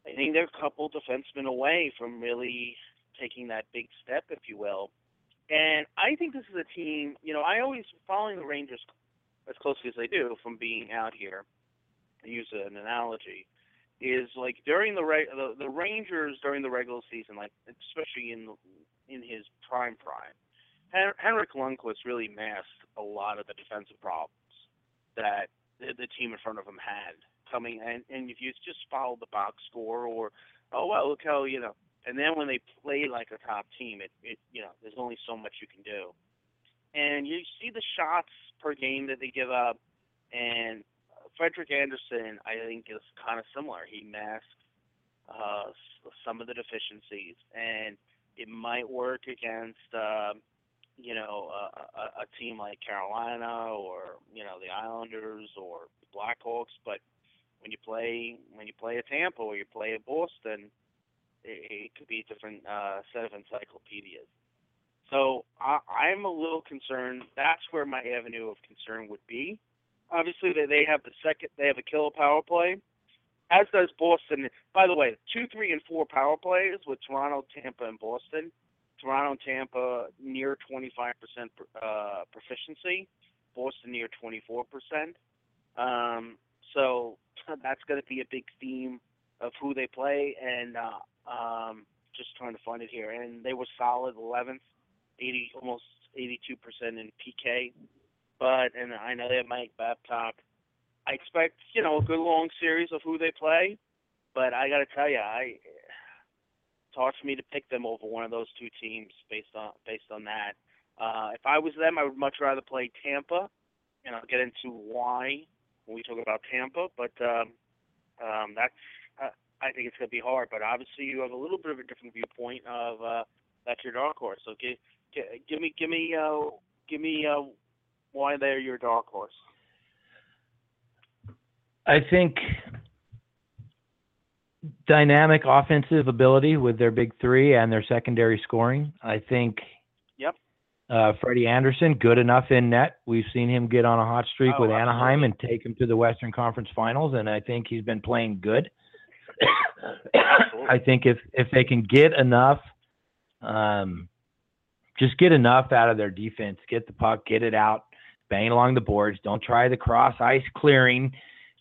I think they're a couple defensemen away from really taking that big step, if you will. And I think this is a team. You know, I always following the Rangers as closely as I do from being out here. I use an analogy is like during the, re- the the Rangers during the regular season, like especially in in his prime prime, Hen- Henrik Lundqvist really masked a lot of the defensive problems that the, the team in front of him had coming. And and if you just follow the box score or oh well look how you know, and then when they play like a top team, it it you know there's only so much you can do, and you see the shots per game that they give up, and Frederik Andersen, I think, is kind of similar. He masked uh, some of the deficiencies, and it might work against uh, you know, a, a, a team like Carolina or you know the Islanders or the Blackhawks, but when you play when you play a Tampa or you play a Boston, it, could be a different uh, set of encyclopedias. So I, I'm a little concerned. That's where my avenue of concern would be. Obviously, they they have the second. They have a killer power play, as does Boston. By the way, two, three, and four power plays with Toronto, Tampa, and Boston. Toronto, Tampa near 25% uh, proficiency. Boston near 24%. Um, so that's going to be a big theme of who they play, and uh, um, just trying to find it here. And they were solid 11th, 80 almost 82% in PK. But and I know they have Mike Babcock. I expect you know a good long series of who they play, but I got to tell you, I it's hard for me to pick them over one of those two teams based on based on that. Uh, if I was them, I would much rather play Tampa, and I'll get into why when we talk about Tampa. But um, um, that's I think it's going to be hard. But obviously, you have a little bit of a different viewpoint of uh, that's your dark horse. So give, give me give me uh, give me uh, why they're your dark horse. I think dynamic offensive ability with their big three and their secondary scoring. I think. Yep. Uh, Freddie Andersen, good enough in net. We've seen him get on a hot streak Oh, with Anaheim absolutely. and take him to the Western Conference Finals, and I think he's been playing good. I think if if they can get enough, um, just get enough out of their defense, get the puck, get it out, bang along the boards. Don't try the cross ice clearing,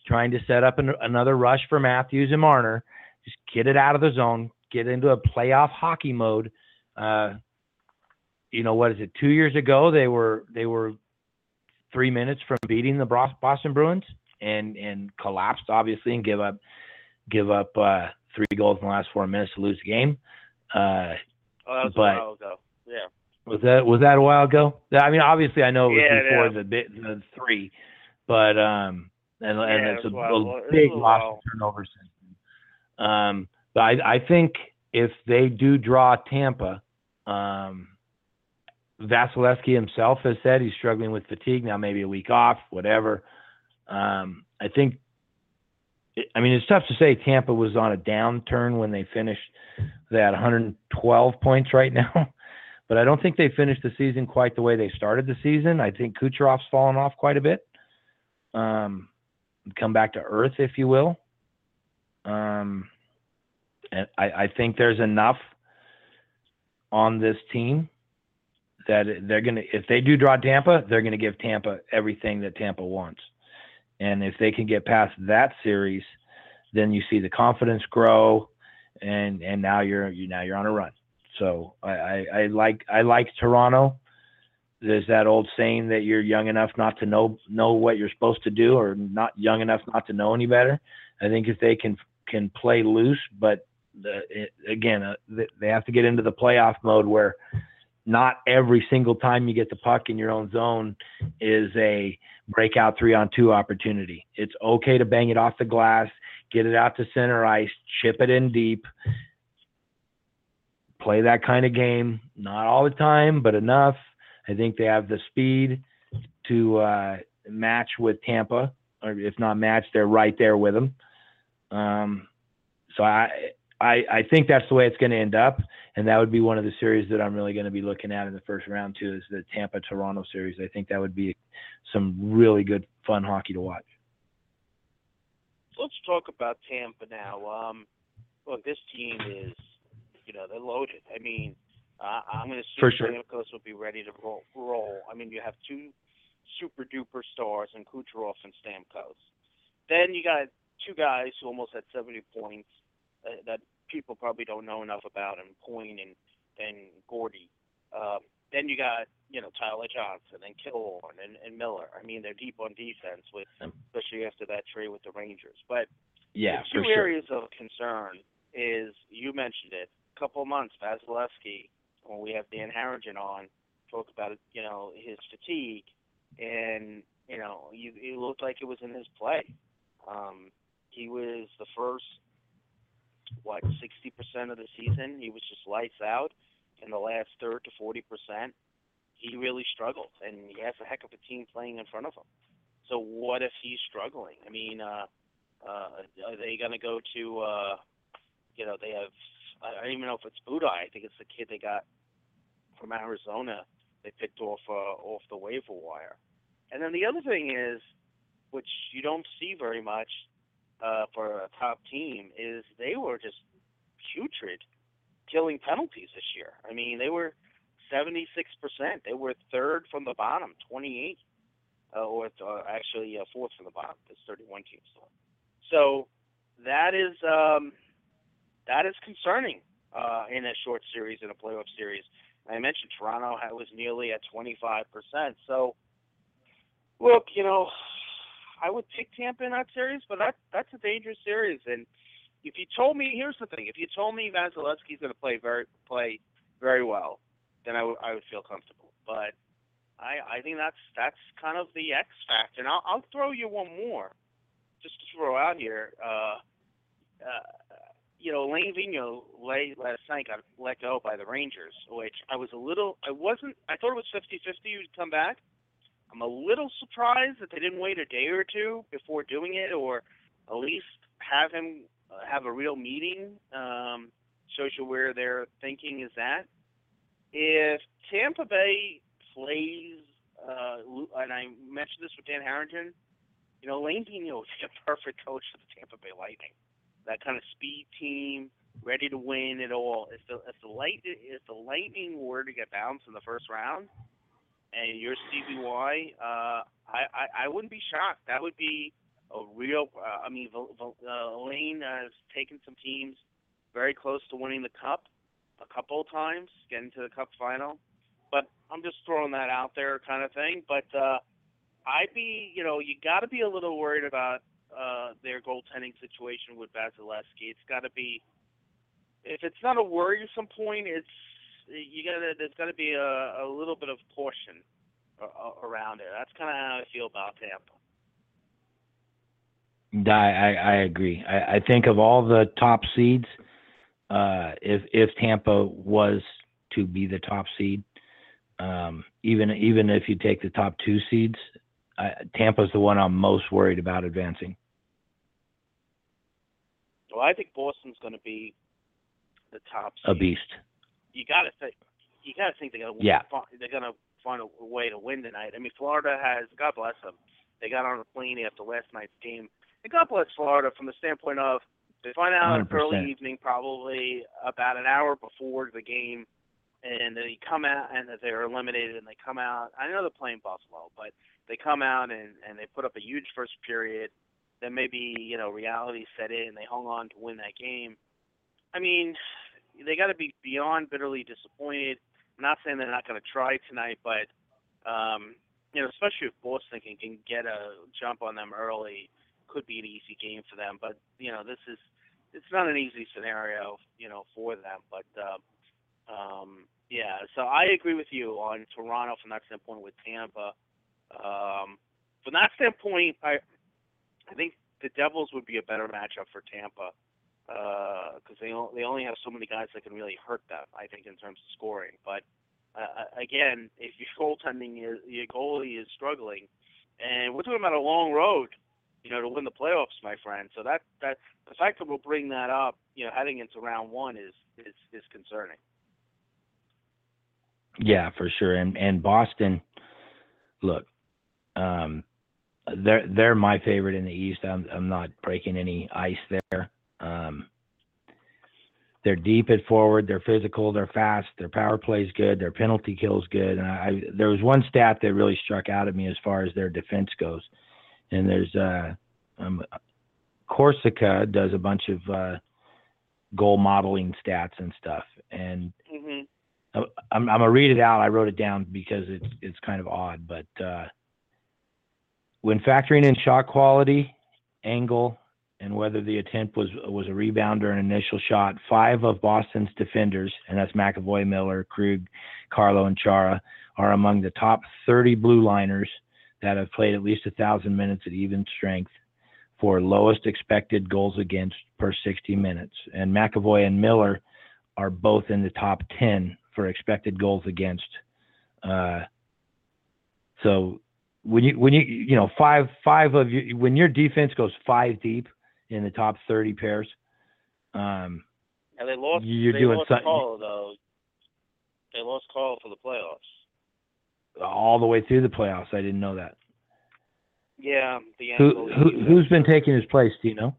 trying to set up an, another rush for Matthews and Marner. Just get it out of the zone, get into a playoff hockey mode. Uh, you know what is it? Two years ago, they were they were three minutes from beating the Boston Bruins and and collapsed obviously and give up give up uh, three goals in the last four minutes to lose the game. Uh, Oh, that was but- a while ago. Yeah. was that was that a while ago? I mean, obviously, I know it was Yeah, before yeah. the bit the three, but um, and and it's it a, a It big a loss turnover since. then. Um, but I I think if they do draw Tampa, um, Vasilevskiy himself has said he's struggling with fatigue now, maybe a week off, whatever. Um, I think. I mean, it's tough to say Tampa was on a downturn when they finished. that 112 points right now but I don't think they finished the season quite the way they started the season. I think Kucherov's fallen off quite a bit. Um, come back to earth, if you will. Um, and I, I think there's enough on this team that they're gonna, if they do draw Tampa, they're gonna give Tampa everything that Tampa wants. And if they can get past that series, then you see the confidence grow, and and now you're you now you're on a run. So I, I, I like I like Toronto. There's that old saying that you're young enough not to know know what you're supposed to do, or not young enough not to know any better. I think if they can can play loose, but the, it, again, uh, they- they have to get into the playoff mode where not every single time you get the puck in your own zone is a breakout three on two opportunity. It's okay to bang it off the glass, get it out to center ice, chip it in deep, play that kind of game. Not all the time, but enough. I think they have the speed to uh, match with Tampa, or if not match, they're right there with them. Um, so I, I, I think that's the way it's going to end up, and that would be one of the series that I'm really going to be looking at in the first round too. Is the Tampa Toronto series? I think that would be some really good, fun hockey to watch. let's talk about Tampa now. Um, look, this team is, you know, they're loaded. I mean, uh, I'm going to For assume sure. Stamkos will be ready to roll, roll. I mean, you have two super duper stars in Kucherov and Stamkos. Then you got two guys who almost had 70 points uh, that people probably don't know enough about, and Point and and Gourde. Um, then you got you know Tyler Johnson and Killorn and, and Miller. I mean, they're deep on defense with, especially after that trade with the Rangers. But Yeah, the two areas of concern is you mentioned it. A couple of months, Vasilevskiy, when we have Dan Harrigan on, talked about you know his fatigue, and you know you, it looked like it was in his play. Um, he was the first what sixty percent of the season. He was just lights out. In the last third to forty percent, he really struggled, and he has a heck of a team playing in front of him. So what if he's struggling? I mean, uh, uh, are they going to go to, uh, you know, they have, I don't even know if it's Budaj. I think it's the kid they got from Arizona. They picked off uh, off the waiver wire. And then the other thing is, which you don't see very much uh, for a top team, is they were just putrid killing penalties this year. I mean, they were 76%. They were third from the bottom, 28, uh, or uh, actually uh, fourth from the bottom. There's 31 teams. So that is um, that is concerning uh, in a short series in a playoff series. I mentioned Toronto was nearly at 25%. So look, you know, I would pick Tampa in that series, but that that's a dangerous series. And if you told me, here's the thing: if you told me Vasilevskiy's going to play very play very well, then I, w- I would feel comfortable. But I I think that's that's kind of the X factor. And I'll I'll throw you one more, just to throw out here. Uh, uh, you know, Alain Vigneault late last night got let go by the Rangers, which I was a little, I wasn't, I thought it was 50-50 he'd come back. I'm a little surprised that they didn't wait a day or two before doing it, or at least have him uh, have a real meeting. Um, shows you where their thinking is at. If Tampa Bay plays, uh, and I mentioned this with Dan Harrington, you know, Lane Vigneault would be a perfect coach for the Tampa Bay Lightning. That kind of speed team, ready to win it all. If the if the light if the Lightning were to get bounced in the first round, and you're Stevie uh, I, I I wouldn't be shocked. That would be a real. Uh, I mean, uh, Lane has taken some teams very close to winning the cup a couple of times, getting to the cup final. But I'm just throwing that out there, kind of thing. But uh, I'd be, you know, you got to be a little worried about uh, their goaltending situation with Vasilevskiy. It's got to be. If it's not a worrisome point, it's you gotta there's got to be a, a little bit of caution around it. That's kind of how I feel about Tampa. I, I, I agree. I, I think of all the top seeds, uh, if if Tampa was to be the top seed, um, even even if you take the top two seeds, uh, Tampa's the one I'm most worried about advancing. Well, I think Boston's going to be the top. Seed. A beast you got to think you got to think they're gonna yeah. they're gonna find a way to win tonight. I mean, Florida has God bless them. They got on a plane after last night's game. And God bless Florida from the standpoint of they find out 100%. early evening, probably about an hour before the game, and they come out and they're eliminated, and they come out. I know they're playing Buffalo, but they come out and and they put up a huge first period. Then maybe you know reality set in. And they hung on to win that game. I mean, they got to be beyond bitterly disappointed. I'm not saying they're not going to try tonight, but um, you know, especially if Boston can, can get a jump on them early, could be an easy game for them. But you know, this is it's not an easy scenario, you know, for them. But uh, um, yeah, so I agree with you on Toronto from that standpoint with Tampa. Um, from that standpoint, I I think the Devils would be a better matchup for Tampa because uh, they they only have so many guys that can really hurt them. I think in terms of scoring, but uh, again, if your goaltending is your goalie is struggling, and we're talking about a long road, you know, to win the playoffs, my friend. So that that the fact that we'll bring that up, you know, heading into round one is is is concerning. Yeah, for sure. And and Boston, look, um, they're they're my favorite in the East. I'm I'm not breaking any ice there. Um, they're deep at forward. They're physical. They're fast. Their power play is good. Their penalty kill is good. And I, there was one stat that really struck out at me as far as their defense goes. And there's uh, um, Corsica does a bunch of uh, goal modeling stats and stuff. And mm-hmm. I'm, I'm, I'm gonna read it out. I wrote it down because it's it's kind of odd, but uh, when factoring in shot quality, angle, and whether the attempt was was a rebound or an initial shot. Five of Boston's defenders, and that's McAvoy, Miller, Krug, Carlo, and Chara, are among the top 30 blue liners that have played at least a thousand minutes at even strength for lowest expected goals against per 60 minutes. And McAvoy and Miller are both in the top 10 for expected goals against Uh, so when you when you you know five five of you when your defense goes five deep in the top thirty pairs, um, And they lost. You're they doing lost something- Carlo. They lost call for the playoffs. all the way through the playoffs. I didn't know that. Yeah, the who, who, who's been taking his place? Do you know?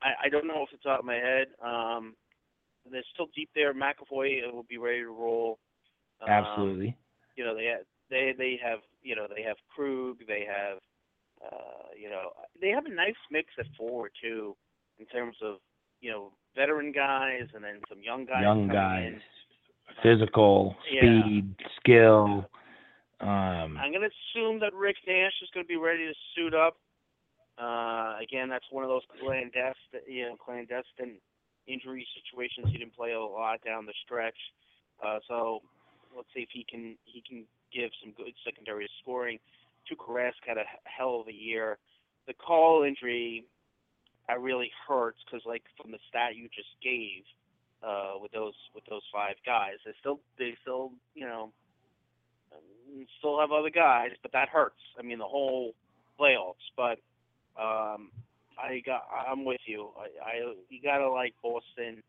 I, I don't know off the top of my head. Um, they're still deep there. McAvoy will be ready to roll. Um, Absolutely. You know they have, they they have you know they have Krug. They have uh, you know they have a nice mix at forward too, in terms of you know veteran guys and then some young guys. Young guys, in. physical, Yeah. speed, skill. Um, I'm going to assume that Rick Nash is going to be ready to suit up. Uh, again, that's one of those clandestine, you know, clandestine injury situations. He didn't play a lot down the stretch, uh, so let's see if he can he can give some good secondary scoring. Tuukka Rask had a hell of a year. The call injury, that really hurts because, like, from the stat you just gave, uh, with those with those five guys, they still they still you know um, still have other guys, but that hurts. I mean, the whole playoffs. But um, I got, I'm with you. I, I you gotta like Boston.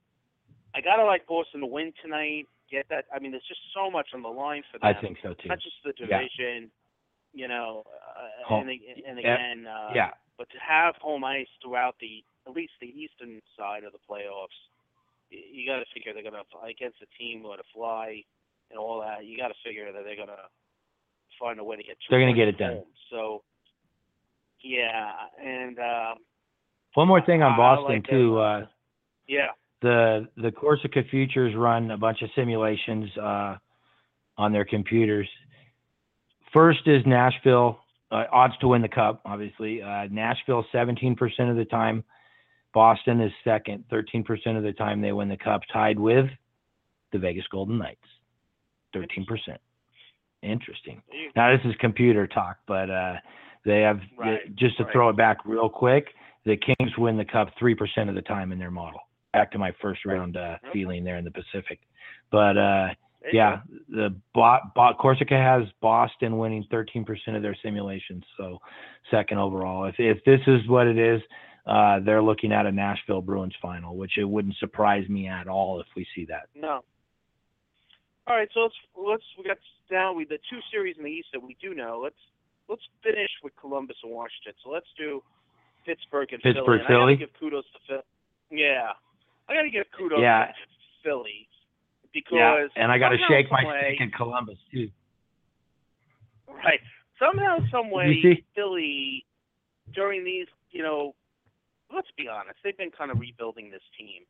I gotta like Boston to win tonight. Get that? I mean, there's just so much on the line for them. I think so too. Not just the division, you know, uh, and, and again, uh, Yeah, but to have home ice throughout the at least the eastern side of the playoffs, you got to figure they're gonna against a team with a fly and all that. You got to figure that they're gonna find a way to get. They're gonna get it at done. home. So, yeah, and uh, One more thing on Boston like too. Uh, yeah, the the Corsica Futures run a bunch of simulations uh, on their computers. First is Nashville uh, odds to win the cup. Obviously, uh, Nashville 17% of the time. Boston is second, 13% of the time they win the cup, tied with the Vegas Golden Knights, 13%. Interesting. Now this is computer talk, but uh, they have Right, just to right. throw it back real quick. The Kings win the cup three percent of the time in their model. Back to my first round uh, feeling there in the Pacific, but uh, yeah, the Bo- Bo- Corsica has Boston winning thirteen percent of their simulations, so second overall. If if this is what it is, uh, they're looking at a Nashville Bruins final, which it wouldn't surprise me at all if we see that. No. All right, so let's let's we got down with the two series in the East that we do know. Let's let's finish with Columbus and Washington. So let's do Pittsburgh and Pittsburgh, Philly. And I gotta give kudos to Philly. Yeah, I gotta give kudos Yeah. to Philly because yeah, and I got to shake my way- stick in Columbus too. Right. Somehow, some way. Philly during these, you know, let's be honest, they've been kind of rebuilding this team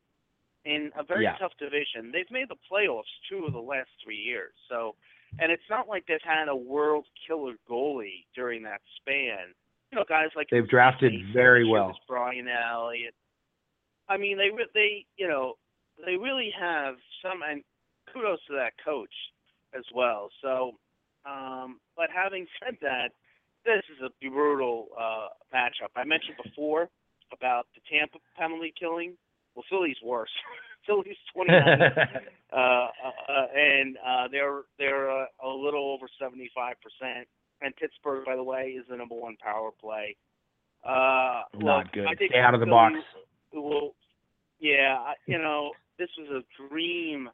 in a very Yeah. tough division. They've made the playoffs two of the last three years. So, and it's not like they've had a world killer goalie during that span. You know, guys like They've drafted Mason, very well. Brian Elliott. I mean, they they you know they really have some and kudos to that coach as well. So, um, but having said that, this is a brutal uh, matchup. I mentioned before about the Tampa penalty killing. Well, Philly's worse. Philly's 29, uh, uh, uh, and uh, they're they're uh, a little over 75 percent. And Pittsburgh, by the way, is the number one power play. Uh, Not look, good. I think Stay out of the Philly box. Will, yeah, you know, this was a dream.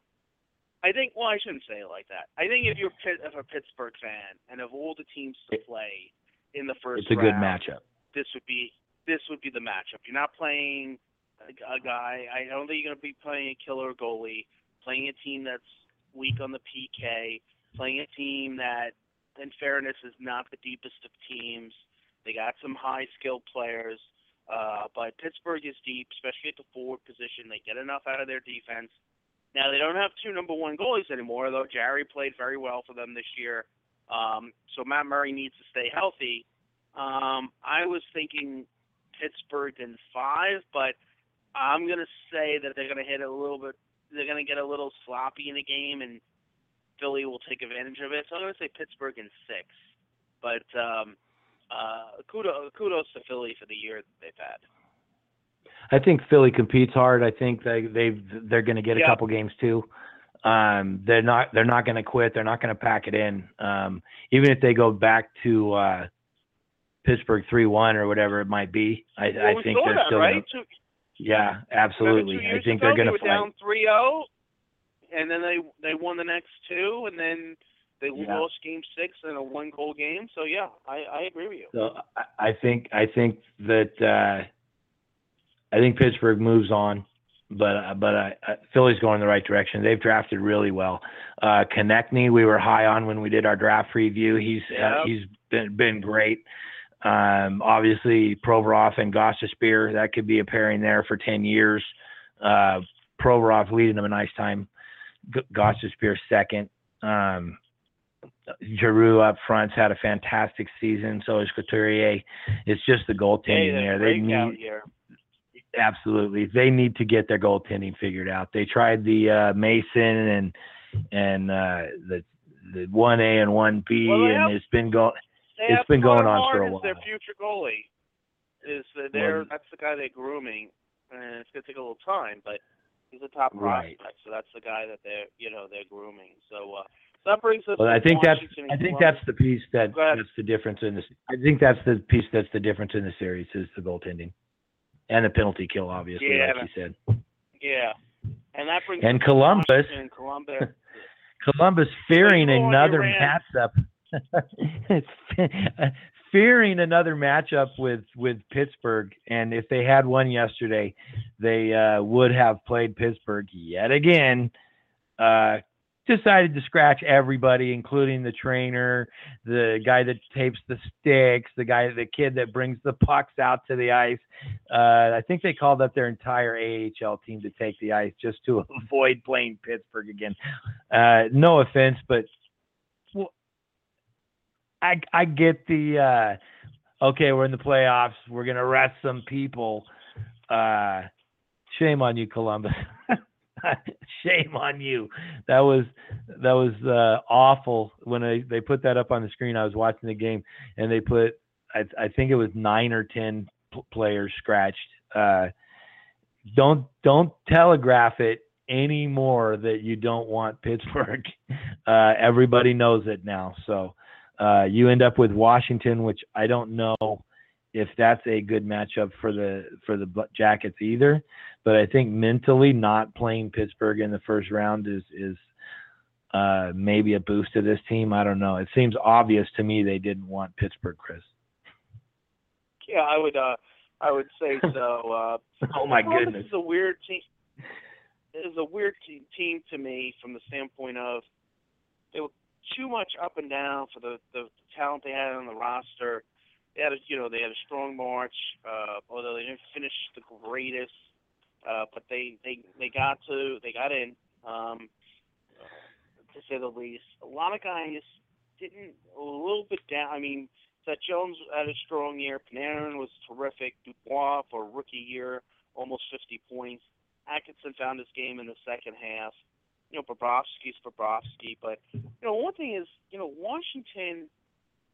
I think. Well, I shouldn't say it like that. I think if you're if a Pittsburgh fan, and of all the teams to play in the first It's a good matchup. this would be this would be the matchup. You're not playing a, a guy. I don't think you're going to be playing a killer goalie. Playing a team that's weak on the PK. Playing a team that, in fairness, is not the deepest of teams. They got some high skilled players, uh, but Pittsburgh is deep, especially at the forward position. They get enough out of their defense. Now they don't have two number one goalies anymore, though Jarry played very well for them this year. Um, so Matt Murray needs to stay healthy. Um, I was thinking Pittsburgh in five, but I'm gonna say that they're gonna hit a little bit. They're gonna get a little sloppy in the game, and Philly will take advantage of it. So I'm gonna say Pittsburgh in six. But um, uh, kudos, kudos to Philly for the year that they've had. I think Philly competes hard. I think they they they're going to get a couple games too. Um, they're not they're not going to quit. They're not going to pack it in. Um, even if they go back to uh, Pittsburgh three one or whatever it might be, I, well, I think they're that, still right? gonna, Two, yeah, absolutely. I think they're going to fight. down 3-0, and then they they won the next two, and then they Yeah. lost game six in a one goal game. So yeah, I, I agree with you. So I, I think I think that uh, I think Pittsburgh moves on, but uh, but uh, uh, Philly's going in the right direction. They've drafted really well. Uh, Konecny, we were high on when we did our draft review. He's uh, he's been been great. Um, obviously, Provorov and Gostisbehere, that could be a pairing there for ten years. Uh, Provorov leading them a nice time. G- second. Um, Giroux up front's had a fantastic season. So is Couturier. It's just the goaltending that's there. They need year. absolutely. They need to get their goaltending figured out. They tried the uh, Mason and and uh, the the one A and one B, Well, and have- it's been going. It's been going on for a while. Their future goalie is that they're Well- that's the guy they're grooming, and it's gonna take a little time, but he's a top Right. prospect, so that's the guy that they're you know they're grooming. So uh, so that brings us. Well, to I think that's Washington I think that's the piece that Go ahead. that's the difference in this. I think that's the piece that's the difference in the series is the goaltending and the penalty kill, obviously, Yeah, like you said. yeah, and that brings And Columbus- Washington and Columbus. Columbus fearing you go on another matchup, fearing another matchup with with Pittsburgh, and if they had one yesterday, they uh, would have played Pittsburgh yet again. Uh, decided to scratch everybody, including the trainer, the guy that tapes the sticks, the guy, the kid that brings the pucks out to the ice. Uh, I think they called up their entire AHL team to take the ice just to avoid playing Pittsburgh again. Uh, no offense, but well, I I get the uh, okay. We're in the playoffs. We're gonna rest some people. Uh, shame on you, Columbus. shame on you. That was that was uh, awful when they they put that up on the screen. I was watching the game and they put I I think it was nine or ten players scratched. Uh, don't don't telegraph it anymore that you don't want Pittsburgh. Uh, everybody knows it now. So uh, you end up with Washington, which I don't know if that's a good matchup for the for the Jackets either. But I think mentally, not playing Pittsburgh in the first round is is uh, maybe a boost to this team. I don't know. It seems obvious to me they didn't want Pittsburgh, Chris. Yeah, I would. uh I would say so. Uh, Oh my goodness. is a weird team. It is a weird te- team to me from the standpoint of they were too much up and down for the the talent they had on the roster. They had a you know they had a strong March, uh, although they didn't finish the greatest, uh, but they they they got to they got in. Um, to say the least, a lot of guys didn't a little bit down. I mean, Seth Jones had a strong year. Panarin was terrific. Dubois for rookie year, almost 50 points. Atkinson found his game in the second half. You know, Bobrovsky's Bobrovsky. But, you know, one thing is, you know, Washington,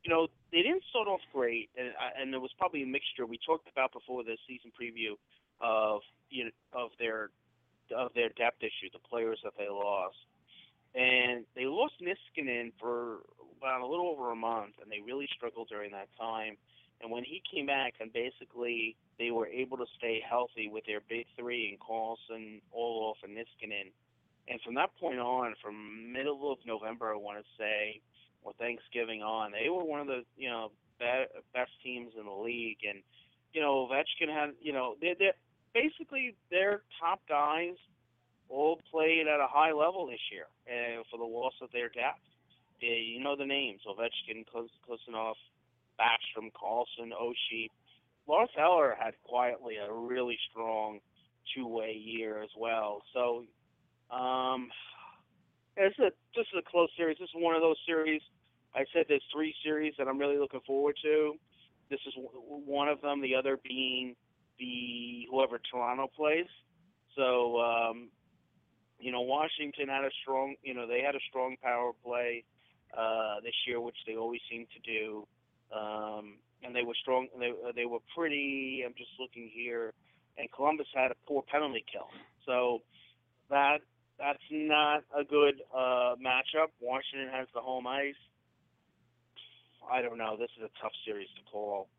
you know, they didn't start off great, and, uh, and there was probably a mixture. We talked about before the season preview of, you know, of their of their depth issue, the players that they lost. And they lost Niskanen for about a little over a month, and they really struggled during that time. And when he came back, and basically they were able to stay healthy with their big three and Carlson, Orlov, and Niskanen. And from that point on, from middle of November, I want to say, or Thanksgiving on, they were one of the you know be- best teams in the league. And you know, Ovechkin had you know they're, they're basically their top guys all played at a high level this year, and for the loss of their depth. Yeah, you know the names: Ovechkin, Kuznetsov, Backstrom, Carlson, Oshie. Lars Eller had quietly a really strong two-way year as well. So, um, it's a this is a close series. This is one of those series. I said there's three series that I'm really looking forward to. This is one of them. The other being the whoever Toronto plays. So, um, you know, Washington had a strong, you know, they had a strong power play uh, this year, which they always seem to do. Um, and they were strong. They they were pretty. I'm just looking here, and Columbus had a poor penalty kill. So that that's not a good uh, matchup. Washington has the home ice. I don't know. This is a tough series to call.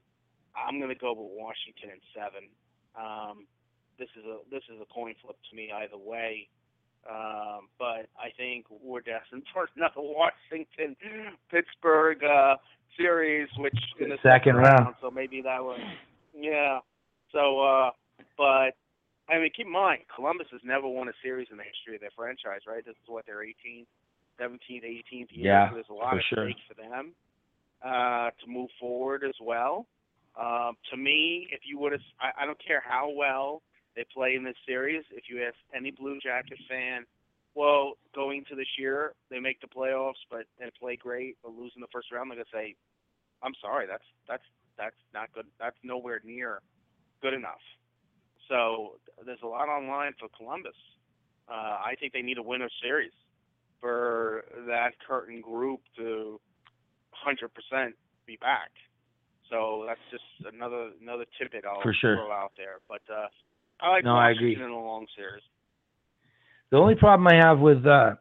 I'm going to go with Washington in seven. Um, this is a this is a coin flip to me either way. Um, but I think we're destined for another Washington Pittsburgh uh, series, which in the second round. So maybe that was yeah. So, uh, but I mean, keep in mind, Columbus has never won a series in the history of their franchise, right? This is what their 18th, 17th, 18th year. Yeah, so there's a lot for at sure. stake for them uh, to move forward as well. Um, to me, if you would have, I, I don't care how well they play in this series. If you ask any Blue Jacket fan, well, going to this year, they make the playoffs, but they play great, but lose in the first round, they're gonna say, "I'm sorry, that's that's that's not good. That's nowhere near good enough." So there's a lot on line for Columbus. Uh, I think they need a winner series for that curtain group to 100% be back. So that's just another another tidbit I'll For sure. throw out there. But uh, I like No, I Washington agree. in a long series. The only problem I have with uh,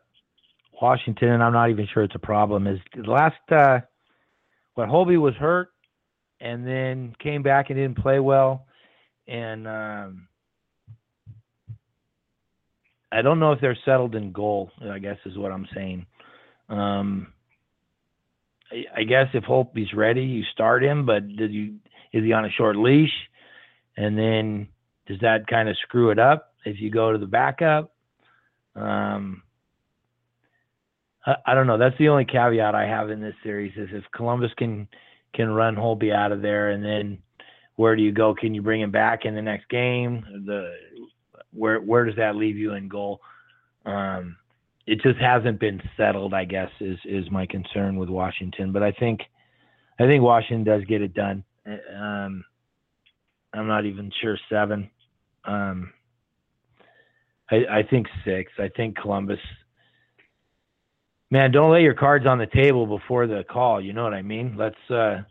Washington, and I'm not even sure it's a problem, is the last uh, what Holtby was hurt and then came back and didn't play well, and um, I don't know if they're settled in goal. I guess is what I'm saying. Um, I, I guess if Holtby's ready, you start him, but did you is he on a short leash? And then does that kind of screw it up if you go to the backup? Um, I, I don't know. That's the only caveat I have in this series is if Columbus can can run Holtby out of there, and then where do you go? Can you bring him back in the next game? The where where does that leave you in goal? Um, it just hasn't been settled. I guess is is my concern with Washington, but I think I think Washington does get it done. Um, I'm not even sure seven. Um, I, I think six. I think Columbus. Man, don't lay your cards on the table before the call. You know what I mean? Let's. uh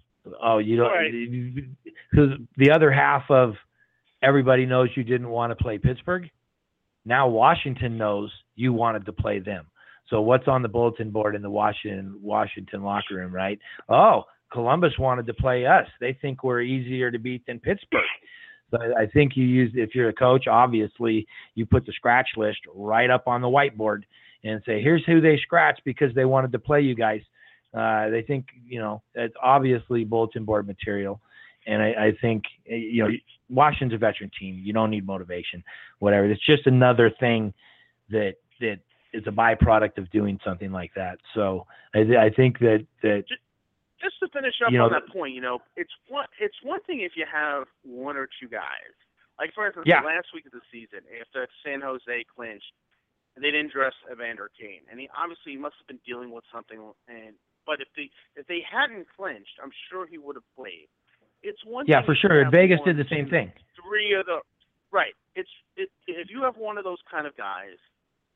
Oh, you don't. Right. Because the other half of everybody knows you didn't want to play Pittsburgh. Now Washington knows you wanted to play them. So what's on the bulletin board in the Washington Washington locker room, right? Oh, Columbus wanted to play us. They think we're easier to beat than Pittsburgh. So I I think you use if you're a coach, obviously you put the scratch list right up on the whiteboard and say, here's who they scratched because they wanted to play you guys. Uh, they think you know it's obviously bulletin board material, and I, I think eh, you know Washington's a veteran team. You don't need motivation, whatever. It's just another thing that that is a byproduct of doing something like that. So I, I think that that just to finish up You know, on that point, you know, it's one it's one thing if you have one or two guys. Like for instance, Yeah. the last week of the season, after San Jose clinched, they didn't dress Evander Kane, and he obviously must have been dealing with something. And but if they if they hadn't clinched, I'm sure he would have played. It's one. yeah thing for sure. Vegas one, did the same two, thing. Three of the right. It's it, if you have one of those kind of guys,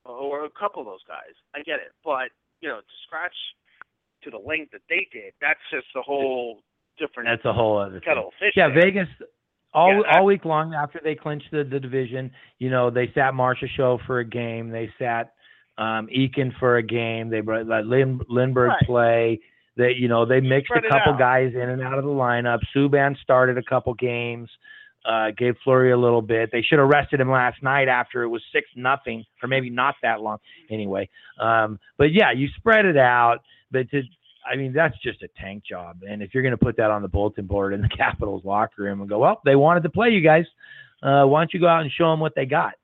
or a couple of those guys, I get it. But you know, to scratch to the length that they did, that's just a whole different That's a whole other thing. kettle of fish. Yeah, there. Vegas all Yeah, all week long after they clinched the, the division, you know, they sat Marsha Show for a game. They sat um Eakin for a game. They brought let Lin, Lindberg Right. play. They you know, they mixed a couple guys in and out of the lineup. Subban started a couple games. Uh, gave Fleury a little bit. They should have rested him last night after it was six nothing, or maybe not that long anyway. Um, but yeah, you spread it out. But to I mean, that's just a tank job. And if you're going to put that on the bulletin board in the Capitals locker room and go, well, they wanted to play you guys. Uh, why don't you go out and show them what they got?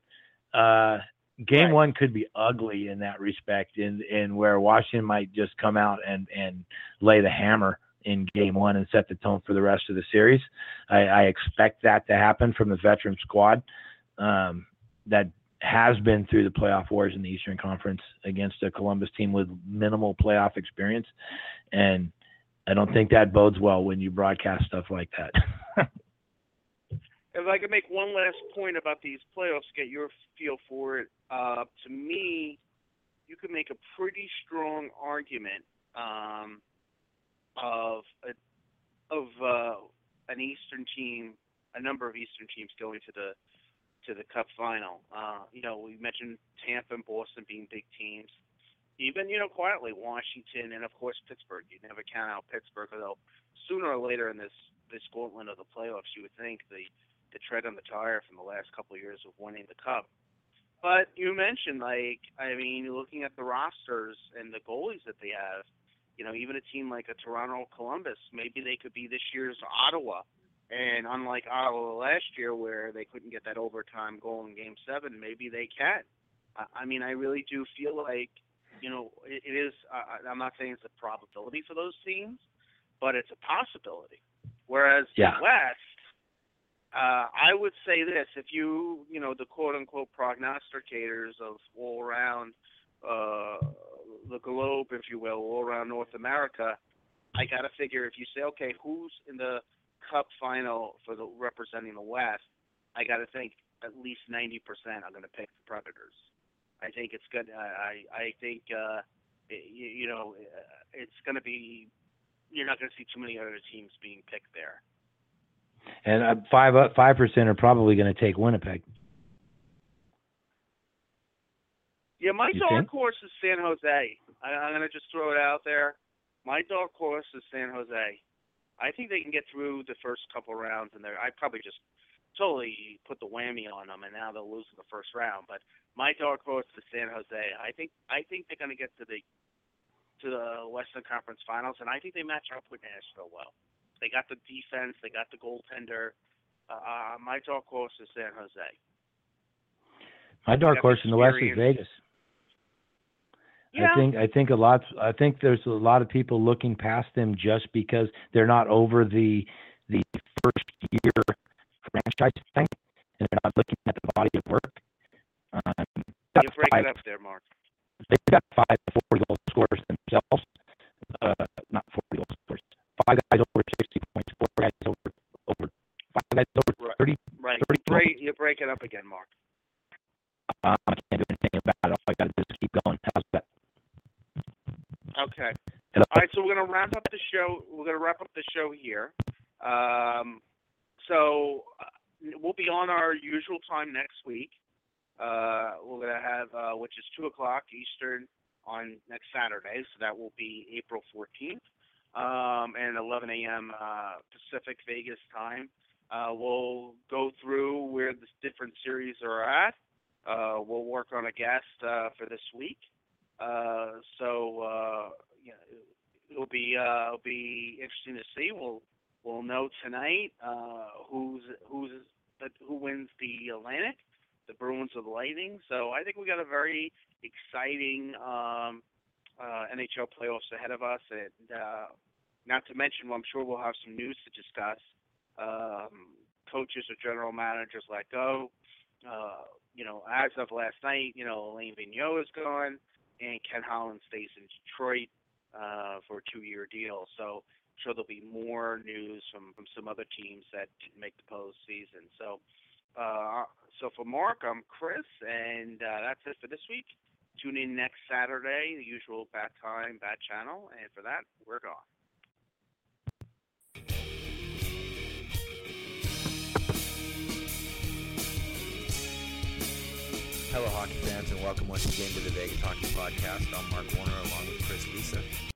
Uh, game Right. one could be ugly in that respect, and in where Washington might just come out and and lay the hammer in game one and set the tone for the rest of the series. I, I expect that to happen from the veteran squad um, that has been through the playoff wars in the Eastern Conference against a Columbus team with minimal playoff experience, and I don't think that bodes well when you broadcast stuff like that. If I could make one last point about these playoffs, get your feel for it. Uh, to me, you could make a pretty strong argument um, of a, of uh, an Eastern team, a number of Eastern teams going to the to the Cup final. Uh, you know, we mentioned Tampa and Boston being big teams. Even you know, quietly Washington and of course Pittsburgh. You never count out Pittsburgh, although sooner or later in this this gauntlet of the playoffs, you would think the the tread on the tire from the last couple of years of winning the cup. But you mentioned like I mean, looking at the rosters and the goalies that they have, you know, even a team like a Toronto Columbus, maybe they could be this year's Ottawa. And unlike Ottawa last year, where they couldn't get that overtime goal in Game Seven, maybe they can. I, mean, I really do feel like, you know, it, it is. Uh, I'm not saying it's a probability for those teams, but it's a possibility. Whereas yeah. the West, uh, I would say this: if you, you know, the quote unquote prognosticators of all around uh, the globe, if you will, all around North America, I got to figure if you say, okay, who's in the Cup final for the representing the West, I got to think at least 90% are going to pick the Predators. I think it's good. I I think uh, you, you know it's going to be. You're not going to see too many other teams being picked there. And uh, five uh, five percent are probably going to take Winnipeg. Yeah, my You dark think? horse is San Jose. I, I'm going to just throw it out there. My dark horse is San Jose. I think they can get through the first couple rounds, and they're. I probably just totally put the whammy on them, and now they'll lose in the first round. But my dark horse is San Jose. I think I think they're going to get to the to the Western Conference Finals, and I think they match up with Nashville well. They got the defense, they got the goaltender. Uh, my dark horse is San Jose. My dark horse in the West is. Vegas. Yeah. I think I think a lot I think there's a lot of people looking past them just because they're not over the the first year franchise thing and they're not looking at the body of work. Um, you break five, up there, Mark. They've got five four goal scorers themselves. Uh, not four goal scorers. Five guys over sixty points, four guys over over five guys over Right. thirty. Right. 30 Break, you break it up again, Mark. Um, I can't do anything about it. All I gotta do is keep going. How's that? Okay. Hello? All right, so we're gonna wrap up the show. We're gonna wrap up the show here. Um, so uh, we'll be on our usual time next week. Uh, we're gonna have uh, which is two o'clock Eastern on next Saturday, so that will be April 14th, um, and 11 a.m. Uh, Pacific Vegas time. Uh, we'll go through where the different series are at. Uh, we'll work on a guest uh, for this week. Uh, so uh, you know, it'll be uh, it'll be interesting to see. We'll we'll uh, who's who's who wins the Atlantic, the Bruins or the Lightning. So I think we got a very exciting um, uh, NHL playoffs ahead of us, and uh, not to mention, well, I'm sure we'll have some news to discuss. Um, coaches or general managers let go. Uh, you know, as of last night, you know, Alain Vigneault is gone and Ken Holland stays in Detroit uh, for a two-year deal. So sure there'll be more news from, from some other teams that didn't make the postseason. So, uh, so for Mark, I'm Chris, and uh, that's it for this week. Tune in next Saturday, the usual bat time, bat channel, and for that, we're gone. Hello, hockey fans, and welcome once again to the Vegas Hockey Podcast. I'm Mark Warner along with Chris Lizza.